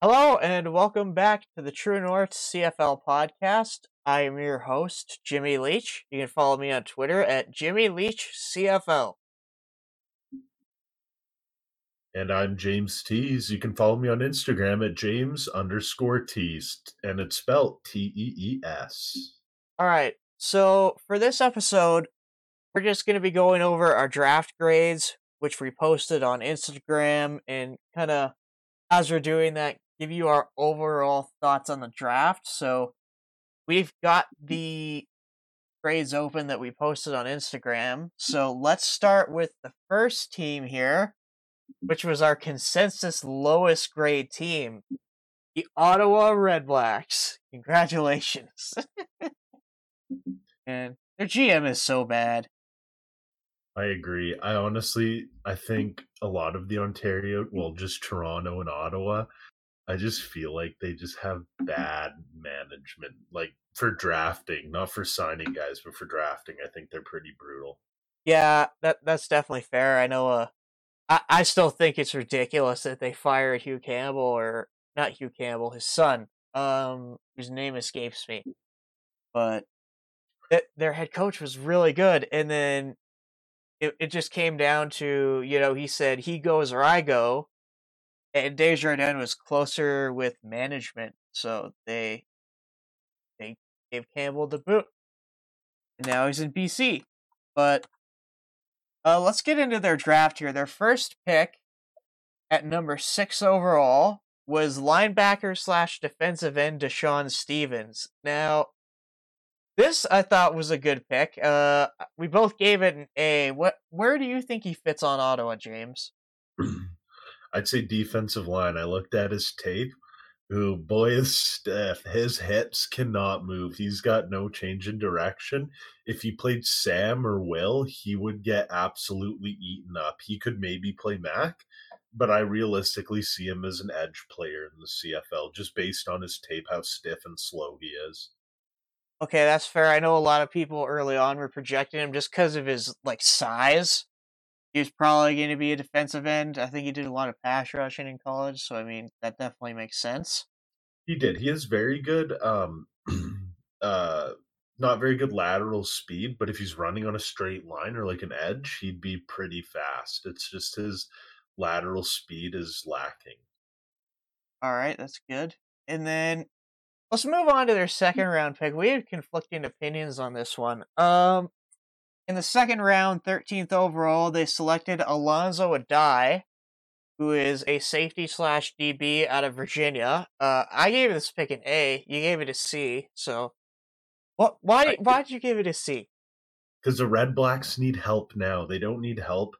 Hello and welcome back to the True North CFL podcast. I am your host, Jimmy Leach. You can follow me on Twitter at Jimmy Leach CFL. And I'm James Tees. You can follow me on Instagram at James underscore Tees, and it's spelled T E E S. All right, so for this episode, we're just going to be going over our draft grades, which we posted on Instagram, and kind of as we're doing that, give you our overall thoughts on the draft. So we've got mm. the grades open that we posted on Instagram. Mm. So let's start with the first team here, which was our consensus lowest grade team, the Ottawa Redblacks. Congratulations. and their GM is so bad. I agree. I honestly, I think a lot of the Ontario, well, just Toronto and Ottawa, I just feel like they just have bad management, like for drafting, not for signing guys, but for drafting. I think they're pretty brutal. Yeah, that that's definitely fair. I know. Uh, I I still think it's ridiculous that they fired Hugh Campbell or not Hugh Campbell, his son, um, whose name escapes me, but th- their head coach was really good, and then it it just came down to you know he said he goes or I go, and Desjardins was closer with management, so they they gave Campbell the boot. And now he's in BC. But uh, let's get into their draft here. Their first pick at number six overall was linebacker slash defensive end Deshaun Stevens. Now, this I thought was a good pick. Uh, we both gave it an A. What? Where do you think he fits on Ottawa, James? I'd say defensive line. I looked at his tape. Who boy is stiff. His hips cannot move. He's got no change in direction. If he played Sam or Will, he would get absolutely eaten up. He could maybe play Mac, but I realistically see him as an edge player in the CFL just based on his tape, how stiff and slow he is. Okay, that's fair. I know a lot of people early on were projecting him just because of his like size he was probably going to be a defensive end. I think he did a lot of pass rushing in college, so I mean that definitely makes sense. He did. He has very good, um, uh, not very good lateral speed, but if he's running on a straight line or like an edge, he'd be pretty fast. It's just his lateral speed is lacking. All right, that's good. And then let's move on to their second round pick. We have conflicting opinions on this one. Um, in the second round, 13th overall, they selected Alonzo Addae, who is a safety slash DB out of Virginia. Uh, I gave this pick an A. You gave it a C. So, what? Why? Why did you give it a C? Because the Red Blacks need help now. They don't need help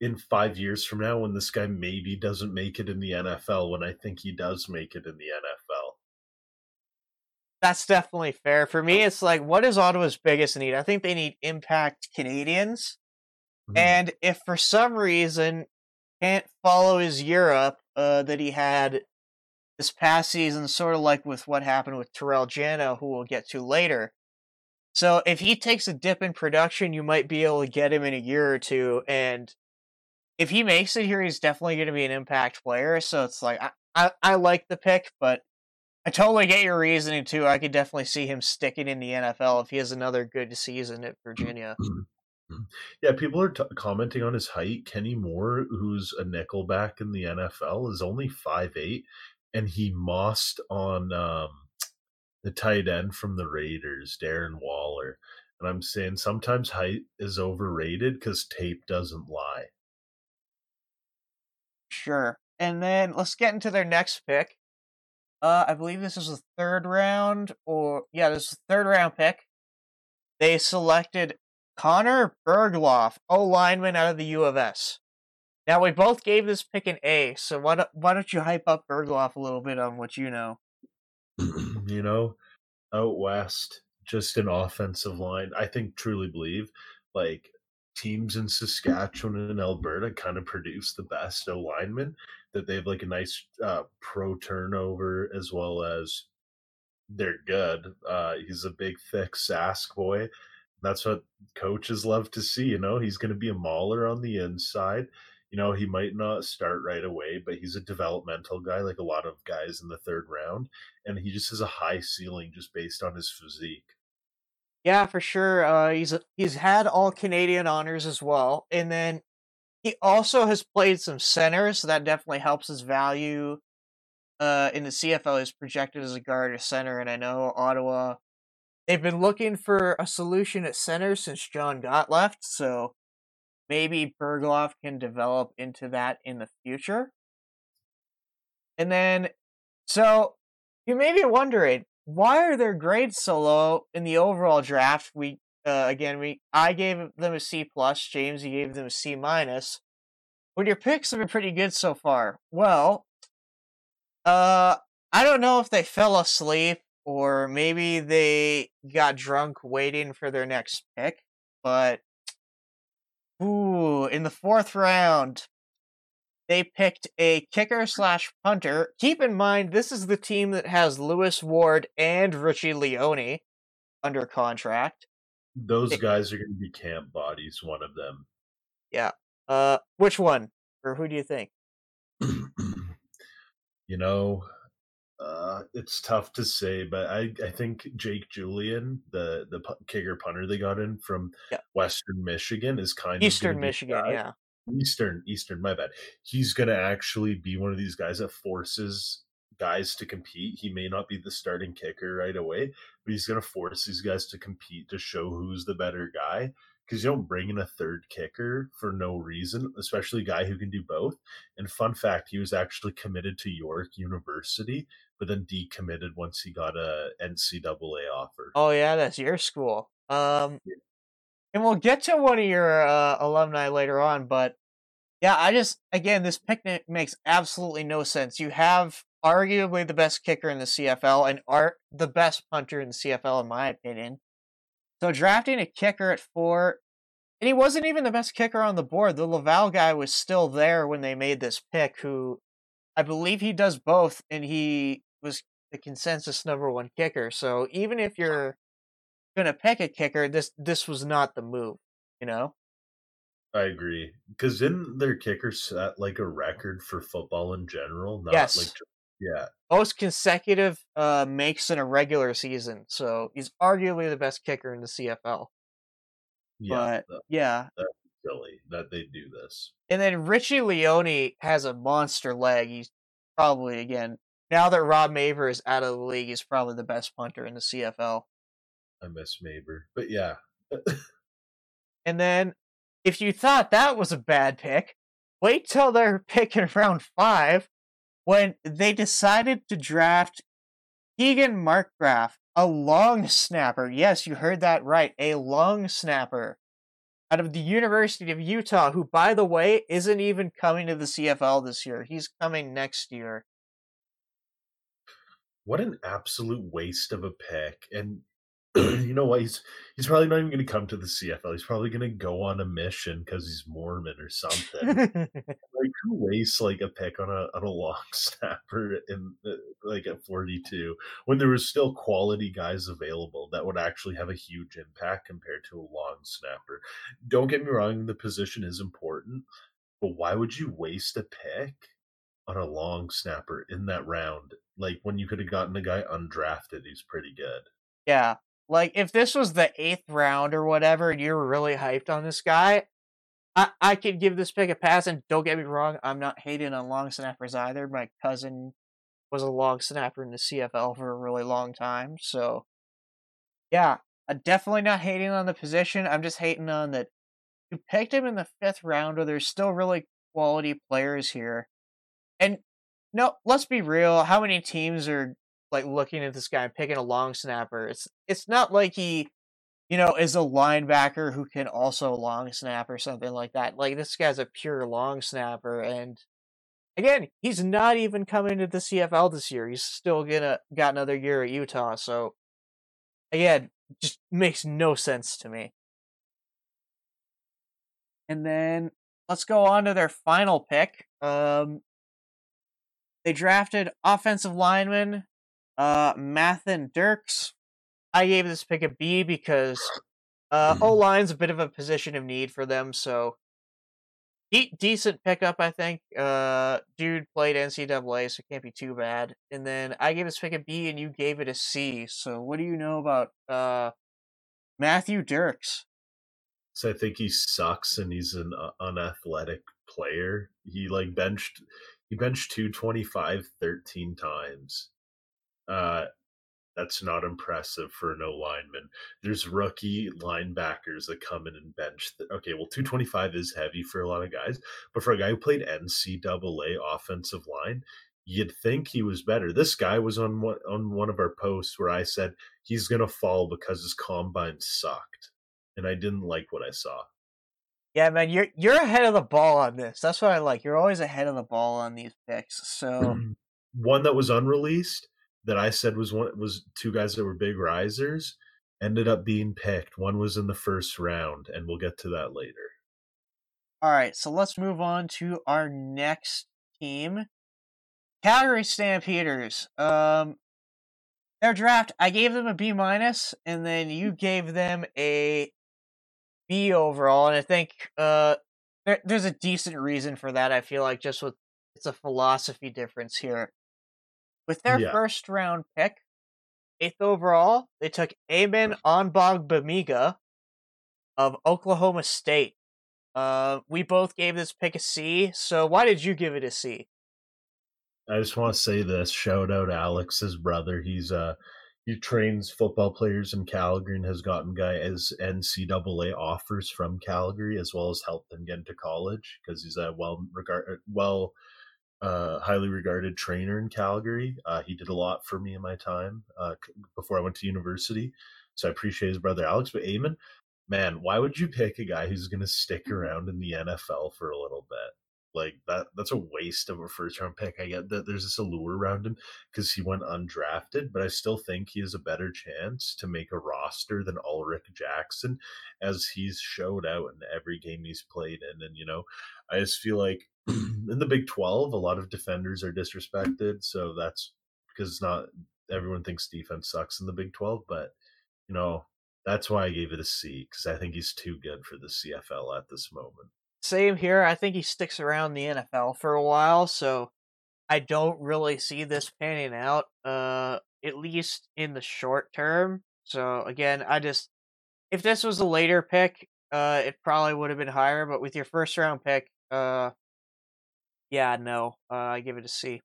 in five years from now when this guy maybe doesn't make it in the NFL. When I think he does make it in the NFL that's definitely fair. For me, it's like, what is Ottawa's biggest need? I think they need impact Canadians. Mm-hmm. And if for some reason can't follow his Europe uh, that he had this past season, sort of like with what happened with Terrell Jano, who we'll get to later. So if he takes a dip in production, you might be able to get him in a year or two. And if he makes it here, he's definitely going to be an impact player. So it's like I, I, I like the pick, but I totally get your reasoning too. I could definitely see him sticking in the NFL if he has another good season at Virginia. Yeah, people are t- commenting on his height. Kenny Moore, who's a nickelback in the NFL, is only five eight, and he mossed on um, the tight end from the Raiders, Darren Waller. And I'm saying sometimes height is overrated because tape doesn't lie. Sure. And then let's get into their next pick. Uh, I believe this is the third round, or yeah, this is the third round pick. They selected Connor Bergloff, O lineman out of the U of S. Now we both gave this pick an A, so why don't why don't you hype up Bergloff a little bit on what you know? you know, out west, just an offensive line. I think truly believe like teams in Saskatchewan and Alberta kind of produce the best O linemen. That they have like a nice uh, pro turnover as well as they're good. Uh, he's a big, thick Sask boy. That's what coaches love to see. You know, he's going to be a mauler on the inside. You know, he might not start right away, but he's a developmental guy, like a lot of guys in the third round, and he just has a high ceiling just based on his physique. Yeah, for sure. Uh, he's he's had all Canadian honors as well, and then he also has played some center, so that definitely helps his value. Uh, in the CFL, is projected as a guard or center, and I know Ottawa. They've been looking for a solution at center since John Gott left, so maybe Bergloff can develop into that in the future. And then, so you may be wondering, why are their grades so low in the overall draft? We uh, again, we I gave them a C plus. James, you gave them a C minus. When your picks have been pretty good so far. Well, uh, I don't know if they fell asleep or maybe they got drunk waiting for their next pick, but ooh, in the fourth round, they picked a kicker slash punter. Keep in mind, this is the team that has Lewis Ward and Richie Leone under contract. Those guys are going to be camp bodies. One of them. Yeah. Uh, which one, or who do you think? you know, uh, it's tough to say, but I, I think Jake Julien, the the kicker punter they got in from yeah. Western Michigan, is kind Eastern of Eastern Michigan, yeah. Eastern, Eastern, my bad. He's going to actually be one of these guys that forces guys to compete. He may not be the starting kicker right away, but he's going to force these guys to compete to show who's the better guy. Because you don't bring in a third kicker for no reason, especially a guy who can do both. And fun fact, he was actually committed to York University, but then decommitted once he got a NCAA offer. Oh yeah, that's your school. Um, yeah and we'll get to one of your uh, alumni later on. But yeah, I just again, this picnic makes absolutely no sense. You have arguably the best kicker in the CFL and art the best punter in the CFL, in my opinion. So drafting a kicker at four, and he wasn't even the best kicker on the board. The Laval guy was still there when they made this pick, who I believe he does both, and he was the consensus number one kicker. So even if you're gonna pick a kicker, this this was not the move. You know. I agree because in their kicker set like a record for football in general? Not yes. like yeah. Most consecutive uh, makes in a regular season, so he's arguably the best kicker in the CFL. Yeah, but that, yeah, that's silly that they do this. And then Richie Leone has a monster leg. He's probably again now that Rob Maver is out of the league, he's probably the best punter in the CFL. I miss Maver. But yeah. and then if you thought that was a bad pick, wait till they're picking round five when they decided to draft Keegan Markgraf, a long snapper. Yes, you heard that right. A long snapper out of the University of Utah, who, by the way, isn't even coming to the CFL this year. He's coming next year. What an absolute waste of a pick. And you know what? He's he's probably not even going to come to the CFL. He's probably going to go on a mission because he's Mormon or something. like who wastes like a pick on a on a long snapper in uh, like at forty two when there was still quality guys available that would actually have a huge impact compared to a long snapper. Don't get me wrong, the position is important, but why would you waste a pick? on a long snapper in that round, like when you could have gotten a guy undrafted, he's pretty good. Yeah, like if this was the eighth round or whatever, and you're really hyped on this guy, I I could give this pick a pass. And don't get me wrong, I'm not hating on long snappers either. My cousin was a long snapper in the CFL for a really long time, so yeah, I'm definitely not hating on the position. I'm just hating on that you picked him in the fifth round, or there's still really quality players here. And no, let's be real. How many teams are like looking at this guy and picking a long snapper. It's it's not like he, you know, is a linebacker who can also long snap or something like that. Like this guy's a pure long snapper, and again, he's not even coming to the CFL this year. He's still gonna got another year at Utah. So again, just makes no sense to me. And then let's go on to their final pick. Um, they drafted offensive lineman uh, Mathan Dirks. I gave this pick a B because uh, O line's a bit of a position of need for them. So de- decent pickup, I think. Uh, dude played NCAA, so can't be too bad. And then I gave this pick a B, and you gave it a C. So what do you know about uh Matthew Dirks? So I think he sucks, and he's an uh, unathletic player. He like benched he benched 225 13 times. Uh that's not impressive for no lineman. There's rookie linebackers that come in and bench. Th- okay, well, 225 is heavy for a lot of guys, but for a guy who played NCAA offensive line, you'd think he was better. This guy was on one, on one of our posts where I said he's going to fall because his combine sucked, and I didn't like what I saw. Yeah, man, you're you're ahead of the ball on this. That's what I like. You're always ahead of the ball on these picks. So one that was unreleased that I said was one was two guys that were big risers ended up being picked. One was in the first round, and we'll get to that later. All right, so let's move on to our next team, Calgary Stampeders. Um, their draft, I gave them a B minus, and then you gave them a B overall, and I think uh, there, there's a decent reason for that. I feel like just with it's a philosophy difference here. With their Yeah. first round pick, eighth overall, they took Amen Ogbongbemiga of Oklahoma State. Uh, we both gave this pick a C. So why did you give it a C? I just want to say this. Shout out Alex's brother. He's uh he trains football players in Calgary and has gotten guys NCAA offers from Calgary as well as helped them get into college because he's a well regard well uh highly regarded trainer in Calgary. Uh, he did a lot for me in my time uh, before I went to university. So I appreciate his brother Alex. But Eamon, man, why would you pick a guy who's going to stick around in the NFL for a little bit? Like that that's a waste of a first round pick. I get that there's this allure around him because he went undrafted, but I still think he has a better chance to make a roster than Ulrich Jackson as he's showed out in every game he's played in. And you know, I just feel like in the Big Twelve, a lot of defenders are disrespected. So that's because it's not everyone thinks defense sucks in the Big Twelve, but you know, that's why I gave it a C, because I think he's too good for the CFL at this moment. Same here. I think he sticks around the NFL for a while, so I don't really see this panning out, uh, at least in the short term. So again, I just if this was a later pick, uh, it probably would have been higher. But with your first round pick, uh, yeah, no, uh, I give it a C.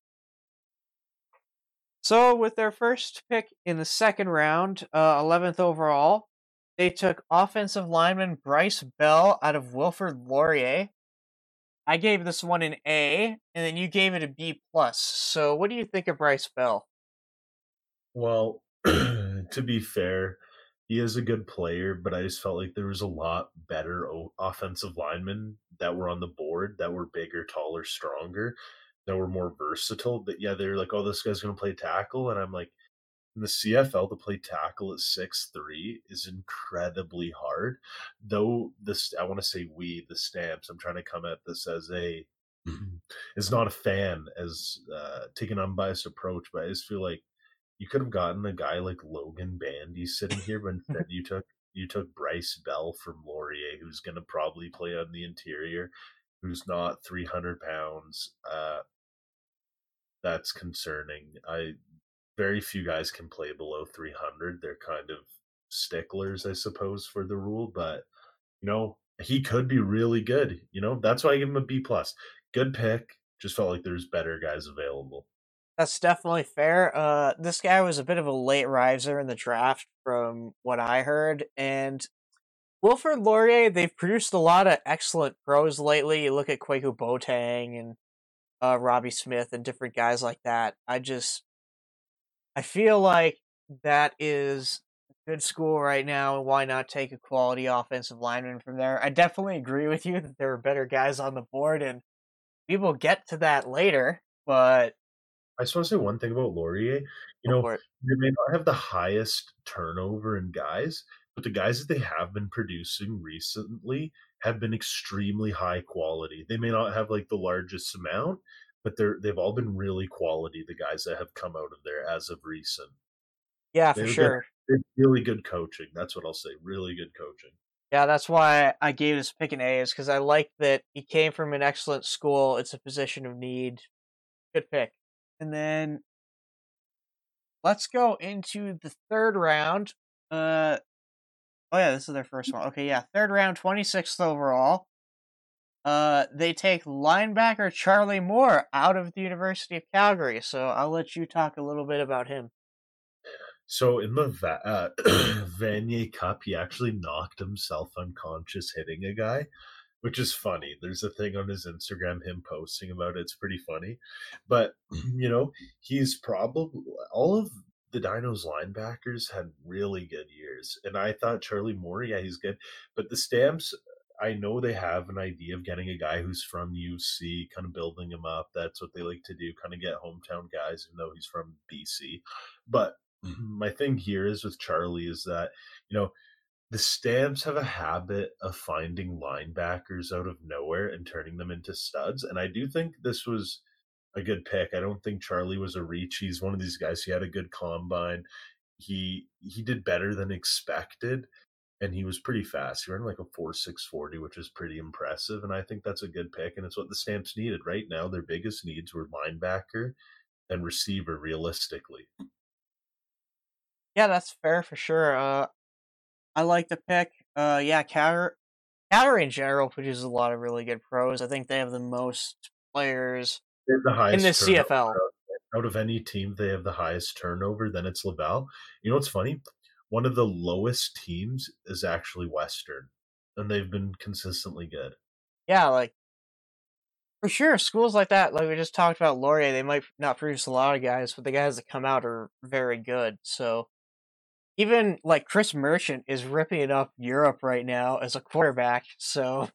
So with their first pick in the second round, uh, 11th overall, they took offensive lineman Bryce Bell out of Wilfrid Laurier. I gave this one an A, and then you gave it a B plus. So what do you think of Bryce Bell? Well, to be fair, he is a good player, but I just felt like there was a lot better offensive linemen that were on the board that were bigger, taller, stronger, that were more versatile. But yeah, they're like, oh, this guy's going to play tackle. And I'm like, in the CFL to play tackle at six three is incredibly hard. Though this, I want to say we, the stamps. I'm trying to come at this as a is not a fan as uh, take an unbiased approach, but I just feel like you could have gotten a guy like Logan Bandy sitting here, but instead you took you took Bryce Bell from Laurier, who's going to probably play on the interior, who's not 300 pounds. Uh, that's concerning. I very few guys can play below 300. They're kind of sticklers, I suppose, for the rule. But you know, he could be really good. You know, that's why I give him a B plus. Good pick. Just felt like there's better guys available. That's definitely fair. Uh, this guy was a bit of a late riser in the draft, from what I heard. And Wilfrid Laurier, they've produced a lot of excellent pros lately. You look at Kwaku Boateng and uh, Robbie Smith and different guys like that. I just, I feel like that is a good school right now, and why not take a quality offensive lineman from there? I definitely agree with you that there are better guys on the board, and we will get to that later. But I just want to say one thing about Laurier. You know, they may not have the highest turnover in guys, but the guys that they have been producing recently have been extremely high quality. They may not have like the largest amount, but they're they've all been really quality. The guys that have come out of there as of recent, yeah, for They've got- sure. Really good coaching. That's what I'll say. Really good coaching. Yeah, that's why I gave this pick an A, is because I like that he came from an excellent school. It's a position of need. Good pick. And then let's go into the third round. Uh, oh yeah, this is their first one. Okay, yeah, third round, twenty sixth overall. Uh, they take linebacker Charlie Moore out of the University of Calgary. So I'll let you talk a little bit about him. So in the Va- uh, Vanier Cup, he actually knocked himself unconscious hitting a guy, which is funny. There's a thing on his Instagram, him posting about it. It's pretty funny. But, you know, he's probably all of the Dinos linebackers had really good years. And I thought Charlie Moore, yeah, he's good. But the Stamps, I know they have an idea of getting a guy who's from UC, kind of building him up. That's what they like to do, kind of get hometown guys, even though he's from BC. But mm-hmm. my thing here is with Charlie is that, you know, the Stamps have a habit of finding linebackers out of nowhere and turning them into studs. And I do think this was a good pick. I don't think Charlie was a reach. He's one of these guys. He had a good combine. He he did better than expected, and he was pretty fast. He ran like a four six forty, which is pretty impressive. And I think that's a good pick. And it's what the Stamps needed right now. Their biggest needs were linebacker and receiver, realistically. Yeah, that's fair for sure. Uh, I like the pick. Uh, yeah, Calgary, Calgary in general produces a lot of really good pros. I think they have the most players the in the CFL. Out of any team, they have the highest turnover. Then it's Laval. You know what's funny? One of the lowest teams is actually Western, and they've been consistently good. Yeah, like for sure, schools like that, like we just talked about Laurier, they might not produce a lot of guys, but the guys that come out are very good. So even like Chris Merchant is ripping up Europe right now as a quarterback. So,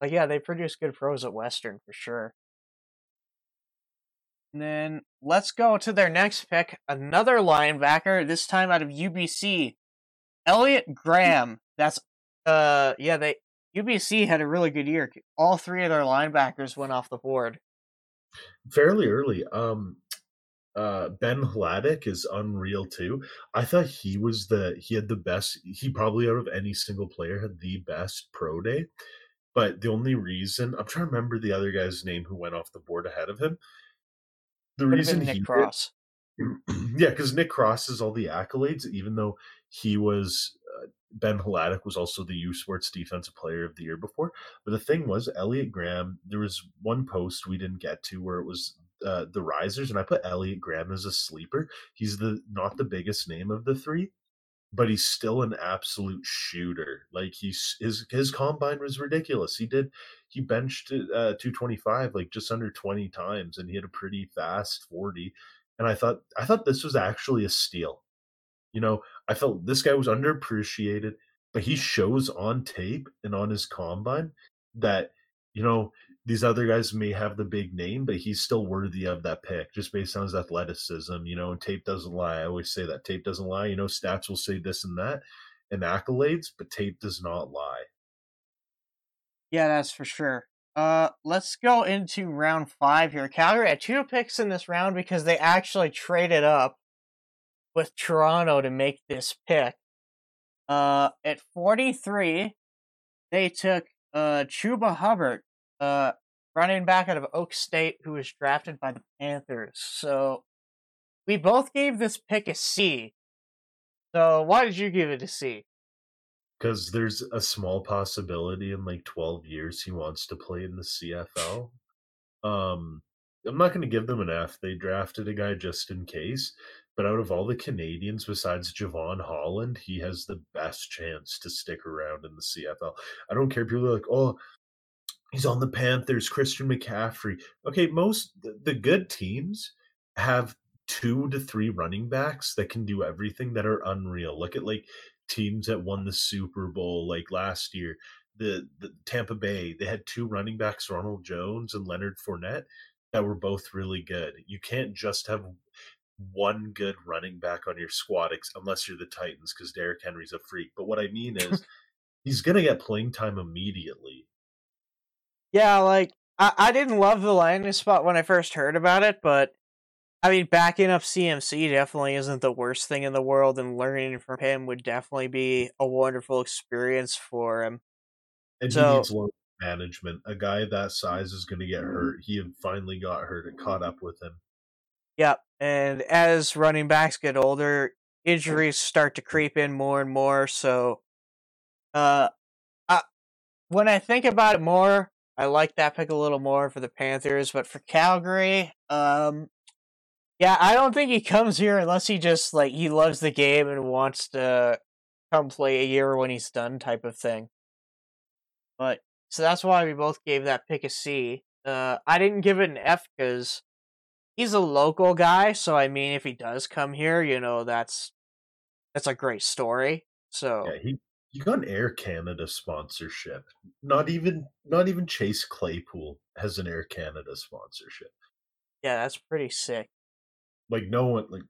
like, yeah, they produce good pros at Western for sure. And then let's go to their next pick, another linebacker, this time out of UBC, Elliot Graham. That's uh yeah, they UBC had a really good year. All three of their linebackers went off the board fairly early. Um uh Ben Hladick is unreal too. I thought he was the he had the best he probably out of any single player had the best pro day. But the only reason I'm trying to remember the other guy's name who went off the board ahead of him. The Could reason Nick he Cross. Did, yeah, because Nick Cross has all the accolades, even though he was uh, Ben Hladick was also the U Sports Defensive Player of the Year before. But the thing was, Elliot Graham. There was one post we didn't get to where it was uh, the risers, and I put Elliot Graham as a sleeper. He's the not the biggest name of the three, but he's still an absolute shooter. Like he's his his combine was ridiculous. He did he benched uh, 225 like just under 20 times, and he had a pretty fast 40. And I thought I thought this was actually a steal. You know, I felt this guy was underappreciated, but he shows on tape and on his combine that you know these other guys may have the big name, but he's still worthy of that pick just based on his athleticism. You know, tape doesn't lie. I always say that tape doesn't lie. You know, stats will say this and that and accolades, but tape does not lie. Yeah, that's for sure. Uh, let's go into round five here. Calgary had two picks in this round because they actually traded up with Toronto to make this pick. Uh, at 43, they took uh Chuba Hubbard, uh, running back out of Oak State, who was drafted by the Panthers. So we both gave this pick a C. So why did you give it a C? Because there's a small possibility in like 12 years he wants to play in the CFL. Um, I'm not going to give them an F. They drafted a guy just in case. But out of all the Canadians besides Jevon Holland, he has the best chance to stick around in the CFL. I don't care. People are like, oh, he's on the Panthers, Christian McCaffrey. Okay, most the good teams have two to three running backs that can do everything that are unreal. Look at like teams that won the Super Bowl like last year. The, the Tampa Bay, they had two running backs, Ronald Jones and Leonard Fournette, that were both really good. You can't just have one good running back on your squad unless you're the Titans because Derrick Henry's a freak. But what I mean is he's going to get playing time immediately. Yeah, like I, I didn't love the landing spot when I first heard about it, but I mean, backing up CMC definitely isn't the worst thing in the world, and learning from him would definitely be a wonderful experience for him. And So- he needs load management. A guy that size is going to get hurt. He finally got hurt and caught up with him. Yep. And as running backs get older, injuries start to creep in more and more. So, uh, I, when I think about it more, I like that pick a little more for the Panthers. But for Calgary, um, yeah, I don't think he comes here unless he just like he loves the game and wants to come play a year when he's done, type of thing. But so that's why we both gave that pick a C. Uh, I didn't give it an F because he's a local guy, so I mean, if he does come here, you know, that's that's a great story. So Yeah, he got an Air Canada sponsorship. Not even not even Chase Claypool has an Air Canada sponsorship. yeah, that's pretty sick. Like no one like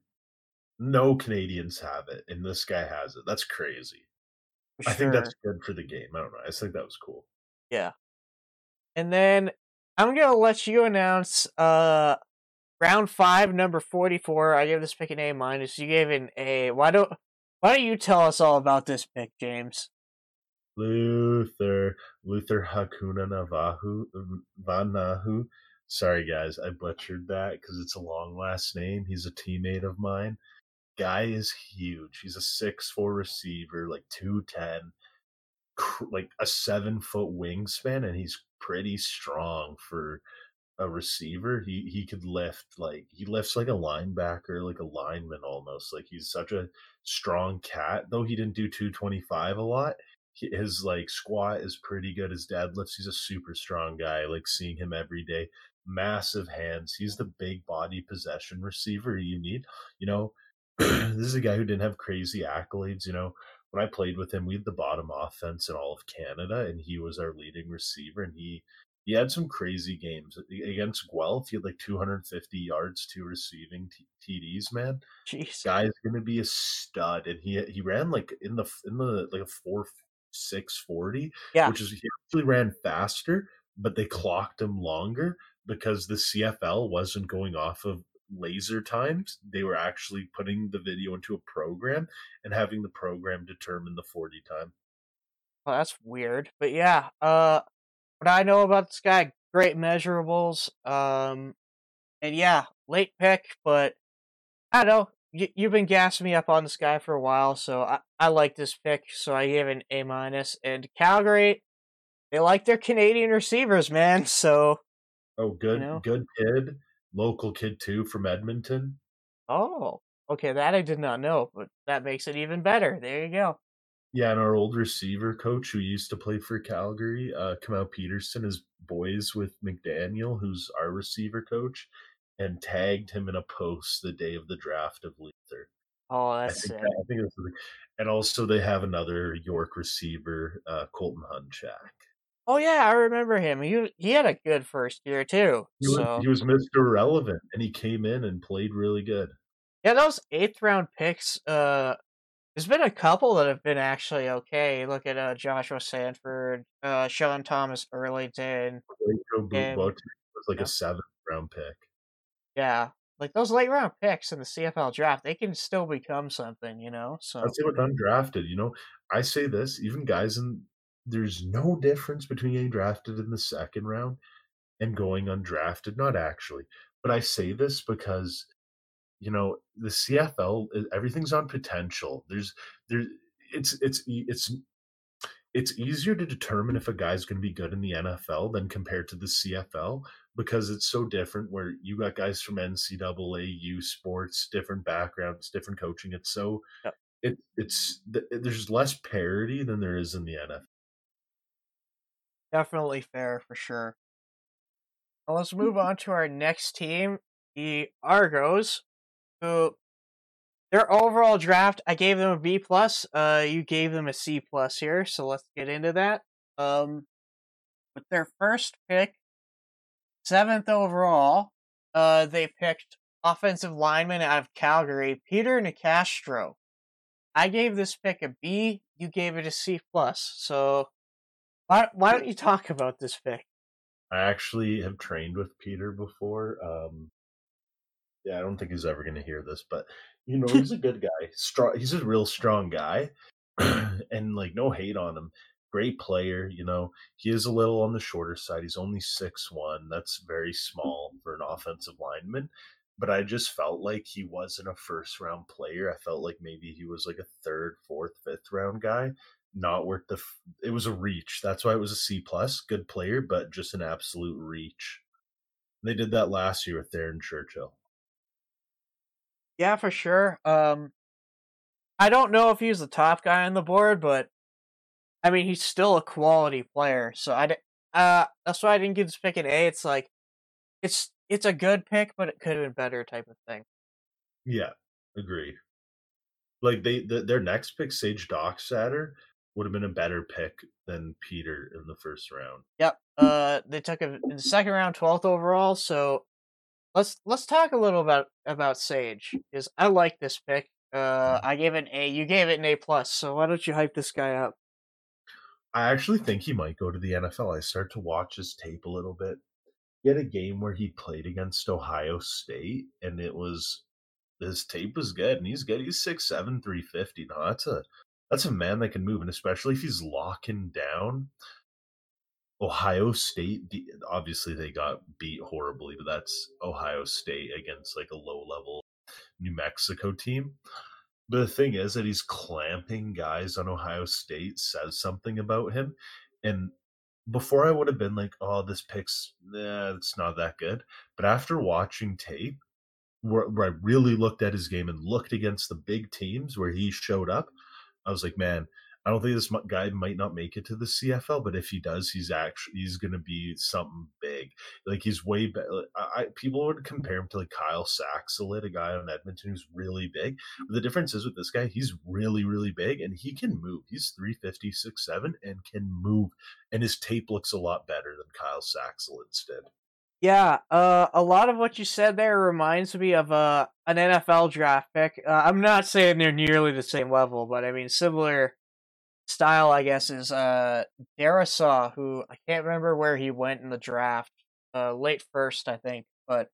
no Canadians have it, and this guy has it. That's crazy. For I think that's good for the game. I don't know. I just think that was cool. yeah. And then I'm gonna let you announce uh round five, number forty four. I gave this pick an A minus. You gave an A. Why don't Why don't you tell us all about this pick, James? Luther, Luther Hakuna Navahu, um, Vanahu. Sorry, guys, I butchered that because it's a long last name. He's a teammate of mine. Guy is huge. He's a six four receiver, like two ten, like a seven foot wingspan, and he's pretty strong for a receiver. He he could lift like he lifts like a linebacker, like a lineman almost. Like he's such a strong cat. Though he didn't do two twenty five a lot his like squat is pretty good. His deadlifts, he's a super strong guy. Like seeing him every day. Massive hands. He's the big body possession receiver you need. You know, this is a guy who didn't have crazy accolades. You know, when I played with him, we had the bottom offense in all of Canada, and he was our leading receiver. And he he had some crazy games against Guelph. He had like 250 yards, two receiving t- TDs. Man, Jeez. guy's gonna be a stud, and he he ran like in the in the like a four six forty, Yeah. which is he actually ran faster, but they clocked him longer because the CFL wasn't going off of laser times. They were actually putting the video into a program and having the program determine the forty time. Well, that's weird. But yeah, uh what I know about this guy, great measurables. Um and yeah, late pick, but I don't know. You, you've been gassing me up on this guy for a while, so I, I like this pick, so I gave it an A minus. And Calgary, they like their Canadian receivers, man. So Oh, good, know? good kid, local kid too from Edmonton. oh, okay, that I did not know, but that makes it even better. There you go. Yeah, and our old receiver coach who used to play for Calgary, uh, Kamau Peterson, is boys with McDaniel, who's our receiver coach, and tagged him in a post the day of the draft of Luther. Oh, I that's think that, I think that's the. And also they have another York receiver, uh, Colton Hunchak. Oh yeah, I remember him. He he had a good first year too. He was, he was Mr. Relevant, and he came in and played really good. Yeah, those eighth round picks. Uh, there's been a couple that have been actually okay. Look at uh, Joshua Sanford, uh, Sean Thomas Erlington. Waco And- was like yeah. a seventh round pick. Yeah, like those late round picks in the CFL draft, they can still become something, you know. So say with undrafted, you know, I say this, even guys in there's no difference between getting drafted in the second round and going undrafted. Not actually, but I say this because you know the CFL eh, everything's on potential. There's there it's it's it's it's easier to determine if a guy's going to be good in the NFL than compared to the CFL because it's so different. Where you got guys from NCAA, U Sports, different backgrounds, different coaching. It's so Yep. it it's th- there's less parity than there is in the NFL. definitely fair for sure. Well, let's move on to our next team, the Argos, who their overall draft, I gave them a B plus. Uh, you gave them a C plus here, so let's get into that. Um, with their first pick, seventh overall, uh, they picked offensive lineman out of Calgary, Peter Nicastro. I gave this pick a B. You gave it a C plus. So why why don't you talk about this pick? I actually have trained with Peter before. Um, Yeah, I don't think he's ever going to hear this, but you know, he's a good guy. Strong. He's a real strong guy, and like no hate on him. Great player. You know, he is a little on the shorter side. He's only six one. That's very mm. small for an offensive lineman. But I just felt like he wasn't a first round player. I felt like maybe he was like a third, fourth, fifth round guy. Not worth the. It was a reach. That's why it was a C plus. Good player, but just an absolute reach. They did that last year with Darren Churchill. Yeah, for sure. Um, I don't know if he's the top guy on the board, but I mean, he's still a quality player. So I, uh, that's why I didn't give this pick an A. It's like, it's it's a good pick, but it could have been better type of thing. Yeah, agree. Like they, the, their next pick, Sage Doxtater, would have been a better pick than Peter in the first round. Yep. Uh, they took him in the second round, twelfth overall. So let's let's talk a little about about Sage because I like this pick. Uh, I gave it an A. You gave it an A plus. So why don't you hype this guy up? I actually think he might go to the NFL. I start to watch his tape a little bit. He had a game where he played against Ohio State, and it was his tape was good, and he's good. He's six seven, three fifty. Now that's a that's a man that can move, and especially if he's locking down Ohio State, obviously they got beat horribly, but that's Ohio State against like a low level New Mexico team. But the thing is that he's clamping guys on Ohio State says something about him. And before I would have been like, oh, this pick's, eh, it's not that good. But after watching tape, where, where I really looked at his game and looked against the big teams where he showed up, I was like, man, I don't think this guy might not make it to the CFL, but if he does, he's actually he's going to be something big. Like he's way better. I, people would compare him to like Kyle Saxelid, a guy on Edmonton who's really big. But the difference is with this guy, he's really really big and he can move. He's 350, 6'7", and can move. And his tape looks a lot better than Kyle Saxelid's did. Yeah, uh, a lot of what you said there reminds me of uh, an NFL draft pick. Uh, I'm not saying they're nearly the same level, but I mean similar style, I guess, is uh Darrisaw, who I can't remember where he went in the draft, uh, late first, I think, but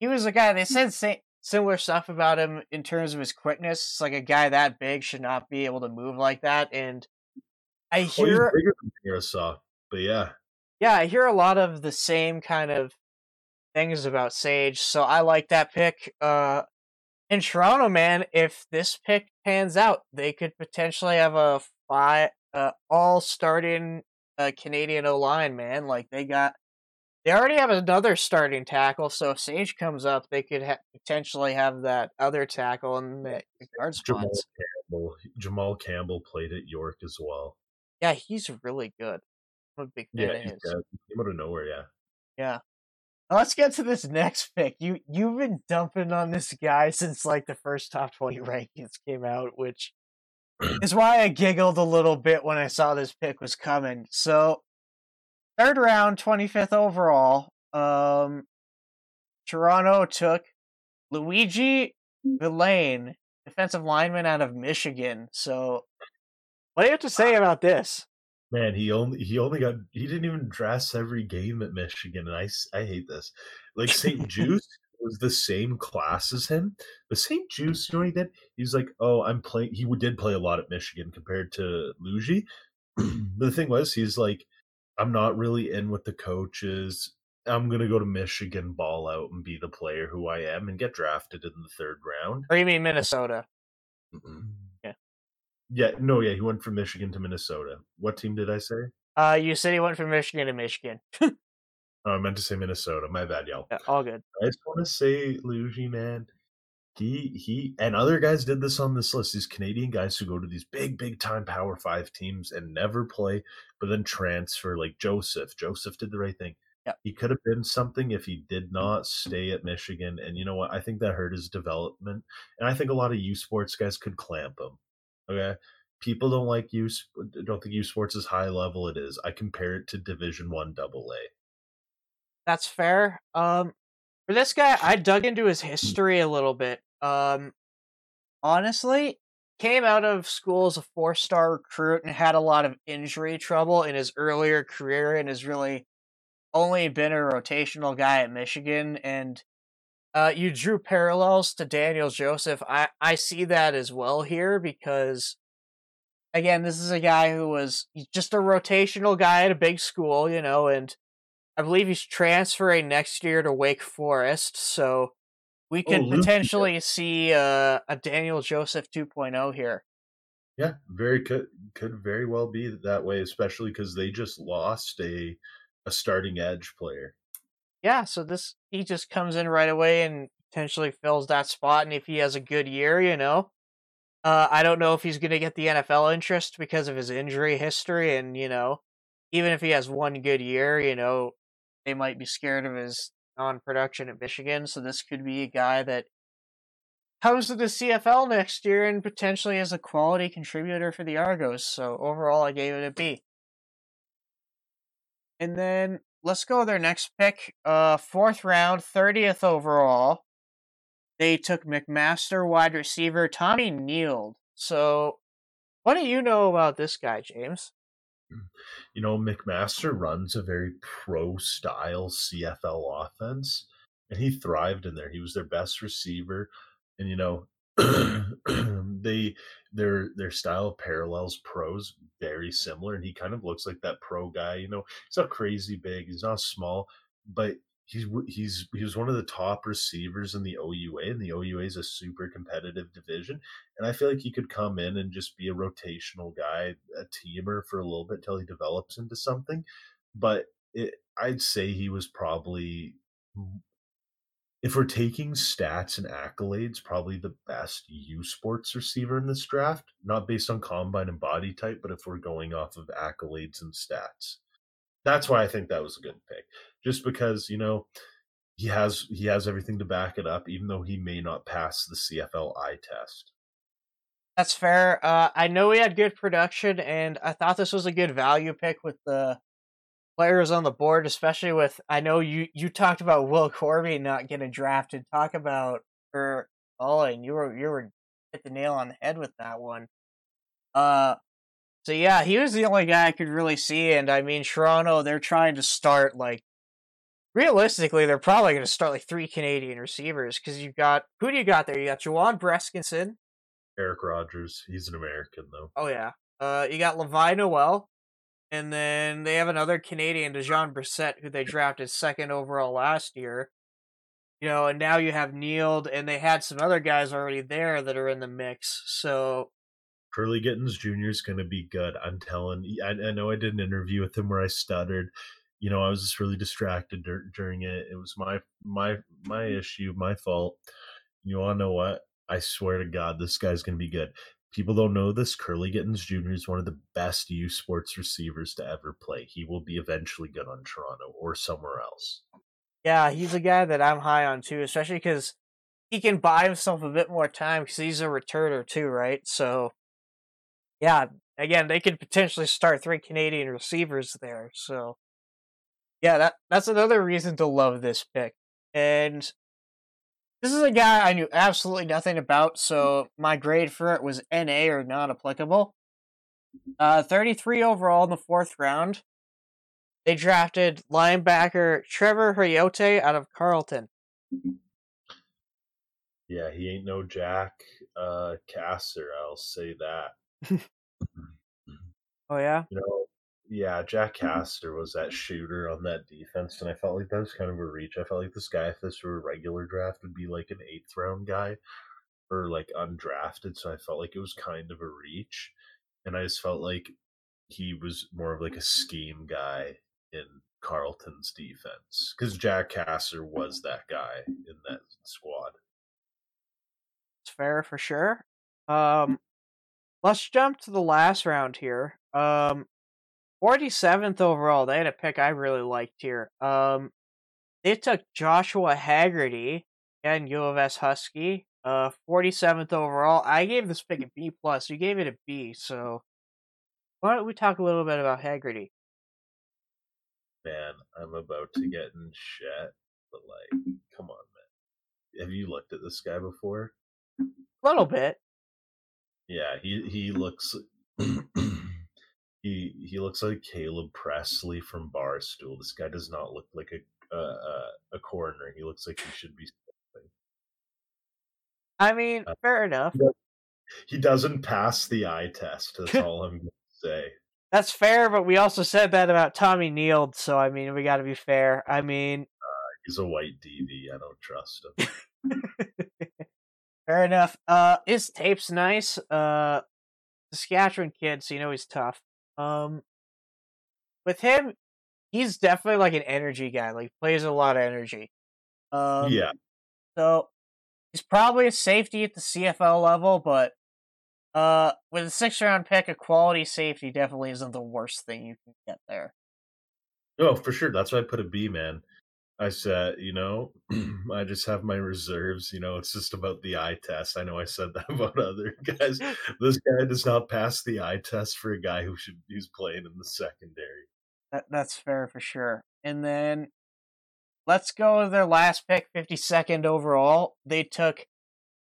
he was a guy. They said sa- similar stuff about him in terms of his quickness. It's like a guy that big should not be able to move like that, and I hear oh, bigger than Darrisaw, but yeah, yeah, I hear a lot of the same kind of things about Sage, so I like that pick. Uh, in Toronto, man, if this pick pans out, they could potentially have a five, uh, all starting uh, Canadian O line, man. Like they got, they already have another starting tackle. So if Sage comes up, they could ha- potentially have that other tackle in the guard spots. Jamal Campbell, Jamal Campbell played at York as well. Yeah, he's really good. I'm a big fan yeah, of his. He came out of nowhere, yeah. Yeah. Now let's get to this next pick. You you've been dumping on this guy since like the first top twenty rankings came out, which is why I giggled a little bit when I saw this pick was coming. So, third round, 25th overall, um, Toronto took Luigi Vilain, defensive lineman out of Michigan. So, what do you have to say about this? Man, he only he only got he didn't even dress every game at Michigan, and I I hate this. Like St. Juste was the same class as him. The St. Juste, you know what he did? He's like, oh, I'm playing. He did play a lot at Michigan compared to Luigi. the thing was, he's like, I'm not really in with the coaches. I'm gonna go to Michigan, ball out, and be the player who I am, and get drafted in the third round. Or you mean Minnesota? Mm-mm. Yeah. Yeah. No. Yeah. He went from Michigan to Minnesota. What team did I say? Uh, you said he went from Michigan to Michigan. Oh, I meant to say Minnesota. My bad, y'all. Yeah, all good. I just want to say, Luigi, man, he he and other guys did this on this list. These Canadian guys who go to these big, big time Power Five teams and never play, but then transfer. Like Joseph. Joseph did the right thing. Yeah. He could have been something if he did not stay at Michigan. And you know what? I think that hurt his development. And I think a lot of U Sports guys could clamp him. Okay people don't like you don't think U Sports is high level it is i compare it to division one double a that's fair. Um, for this guy, I dug into his history a little bit. Um, honestly, came out of school as a four star recruit and had a lot of injury trouble in his earlier career and has really only been a rotational guy at Michigan. And Uh, you drew parallels to Daniel Joseph. I, I see that as well here because, again, this is a guy who was just a rotational guy at a big school, you know, and I believe he's transferring next year to Wake Forest. So we could oh, potentially see uh, a Daniel Joseph 2.0 here. Yeah, very could could very well be that way, especially because they just lost a a starting edge player. Yeah, so this he just comes in right away and potentially fills that spot, and if he has a good year, you know, uh, I don't know if he's going to get the NFL interest because of his injury history, and you know, even if he has one good year, you know, they might be scared of his non-production at Michigan. So this could be a guy that comes to the CFL next year and potentially as a quality contributor for the Argos. So overall, I gave it a B. And then let's go their next pick. Uh, fourth round, thirtieth overall. They took McMaster wide receiver Tommy Nield. So, what do you know about this guy, James? You know, McMaster runs a very pro style CFL offense, and he thrived in there. He was their best receiver and you know they their their style parallels pros very similar and he kind of looks like that pro guy you know he's not crazy big he's not small but he's he's he was one of the top receivers in the OUA and the OUA is a super competitive division and I feel like he could come in and just be a rotational guy a teamer for a little bit till he develops into something but it, I'd say he was probably if we're taking stats and accolades, probably the best U Sports receiver in this draft, not based on combine and body type, but if we're going off of accolades and stats. That's why I think that was a good pick. Just because, you know, he has he has everything to back it up, even though he may not pass the CFL eye test. That's fair. Uh, I know he had good production, and I thought this was a good value pick with the players on the board, especially with I know you you talked about Will Corby not getting drafted. Talk about oh, and you were you were hit the nail on the head with that one. Uh, so yeah, he was the only guy I could really see, and I mean Toronto, they're trying to start like realistically, they're probably going to start like three Canadian receivers because you've got who do you got there? You got Juwan Brescacin, Eric Rogers. He's an American though. Oh yeah. Uh, you got Levi Noel, and then they have another Canadian, Dejon Brissett, who they drafted second overall last year. You know, and now you have Nield, and they had some other guys already there that are in the mix. So Kurleigh Gittens Jr. is going to be good. I'm telling. I, I know I did an interview with him where I stuttered. You know, I was just really distracted dur- during it. It was my my my issue, my fault. You to know what? I swear to God, this guy's going to be good people don't know this. Kurleigh Gittens Jr. is one of the best U Sports receivers to ever play. He will be eventually good on Toronto or somewhere else. Yeah, he's a guy that I'm high on too, especially because he can buy himself a bit more time because he's a returner too, right? So, yeah, again, they could potentially start three Canadian receivers there. So, yeah, that that's another reason to love this pick. And this is a guy I knew absolutely nothing about, so my grade for it was NA or not applicable. Uh, 33 overall in the fourth round. They drafted linebacker Trevor Hoyte out of Carleton. Yeah, he ain't no Jack uh, Cassar, I'll say that. Mm-hmm. Mm-hmm. oh, yeah? You know, yeah, Jack mm-hmm. Cassar was that shooter on that defense, and I felt like that was kind of a reach. I felt like this guy, if this were a regular draft, would be like an eighth round guy or like undrafted. So I felt like it was kind of a reach, and I just felt like he was more of like a scheme guy in Carleton's defense because Jack Cassar was that guy in that squad. It's fair for sure. Um, let's jump to the last round here. Um, 47th overall. They had a pick I really liked here. Um, they took Joshua Haggerty and U of S Husky. Uh, 47th overall. I gave this pick a B plus. You gave it a B. So why don't we talk a little bit about Haggerty? Man, I'm about to get in shit, but like, come on, man. Have you looked at this guy before? A little bit. Yeah, he he looks he he looks like Caleb Pressley from Barstool. This guy does not look like a a, a coroner. He looks like he should be. Something. I mean, Uh, fair enough. He doesn't pass the eye test. That's all I'm gonna say. That's fair, but we also said that about Tommy Nield, so I mean, we got to be fair. I mean, He's a white DV. I don't trust him. fair enough. Uh, his tape's nice. Uh, Saskatchewan kid, so you know he's tough. Um, with him, he's definitely like an energy guy. Like plays a lot of energy. Um, yeah, So he's probably a safety at the CFL level, but uh, with a six round pick, a quality safety definitely isn't the worst thing you can get there. no, for sure. That's why I put a B, man. I said, you know, I just have my reserves. You know, it's just about the eye test. I know I said that about other guys. This guy does not pass the eye test for a guy who should who's playing in the secondary. That, that's fair for sure. And then let's go with their last pick, 52nd overall. They took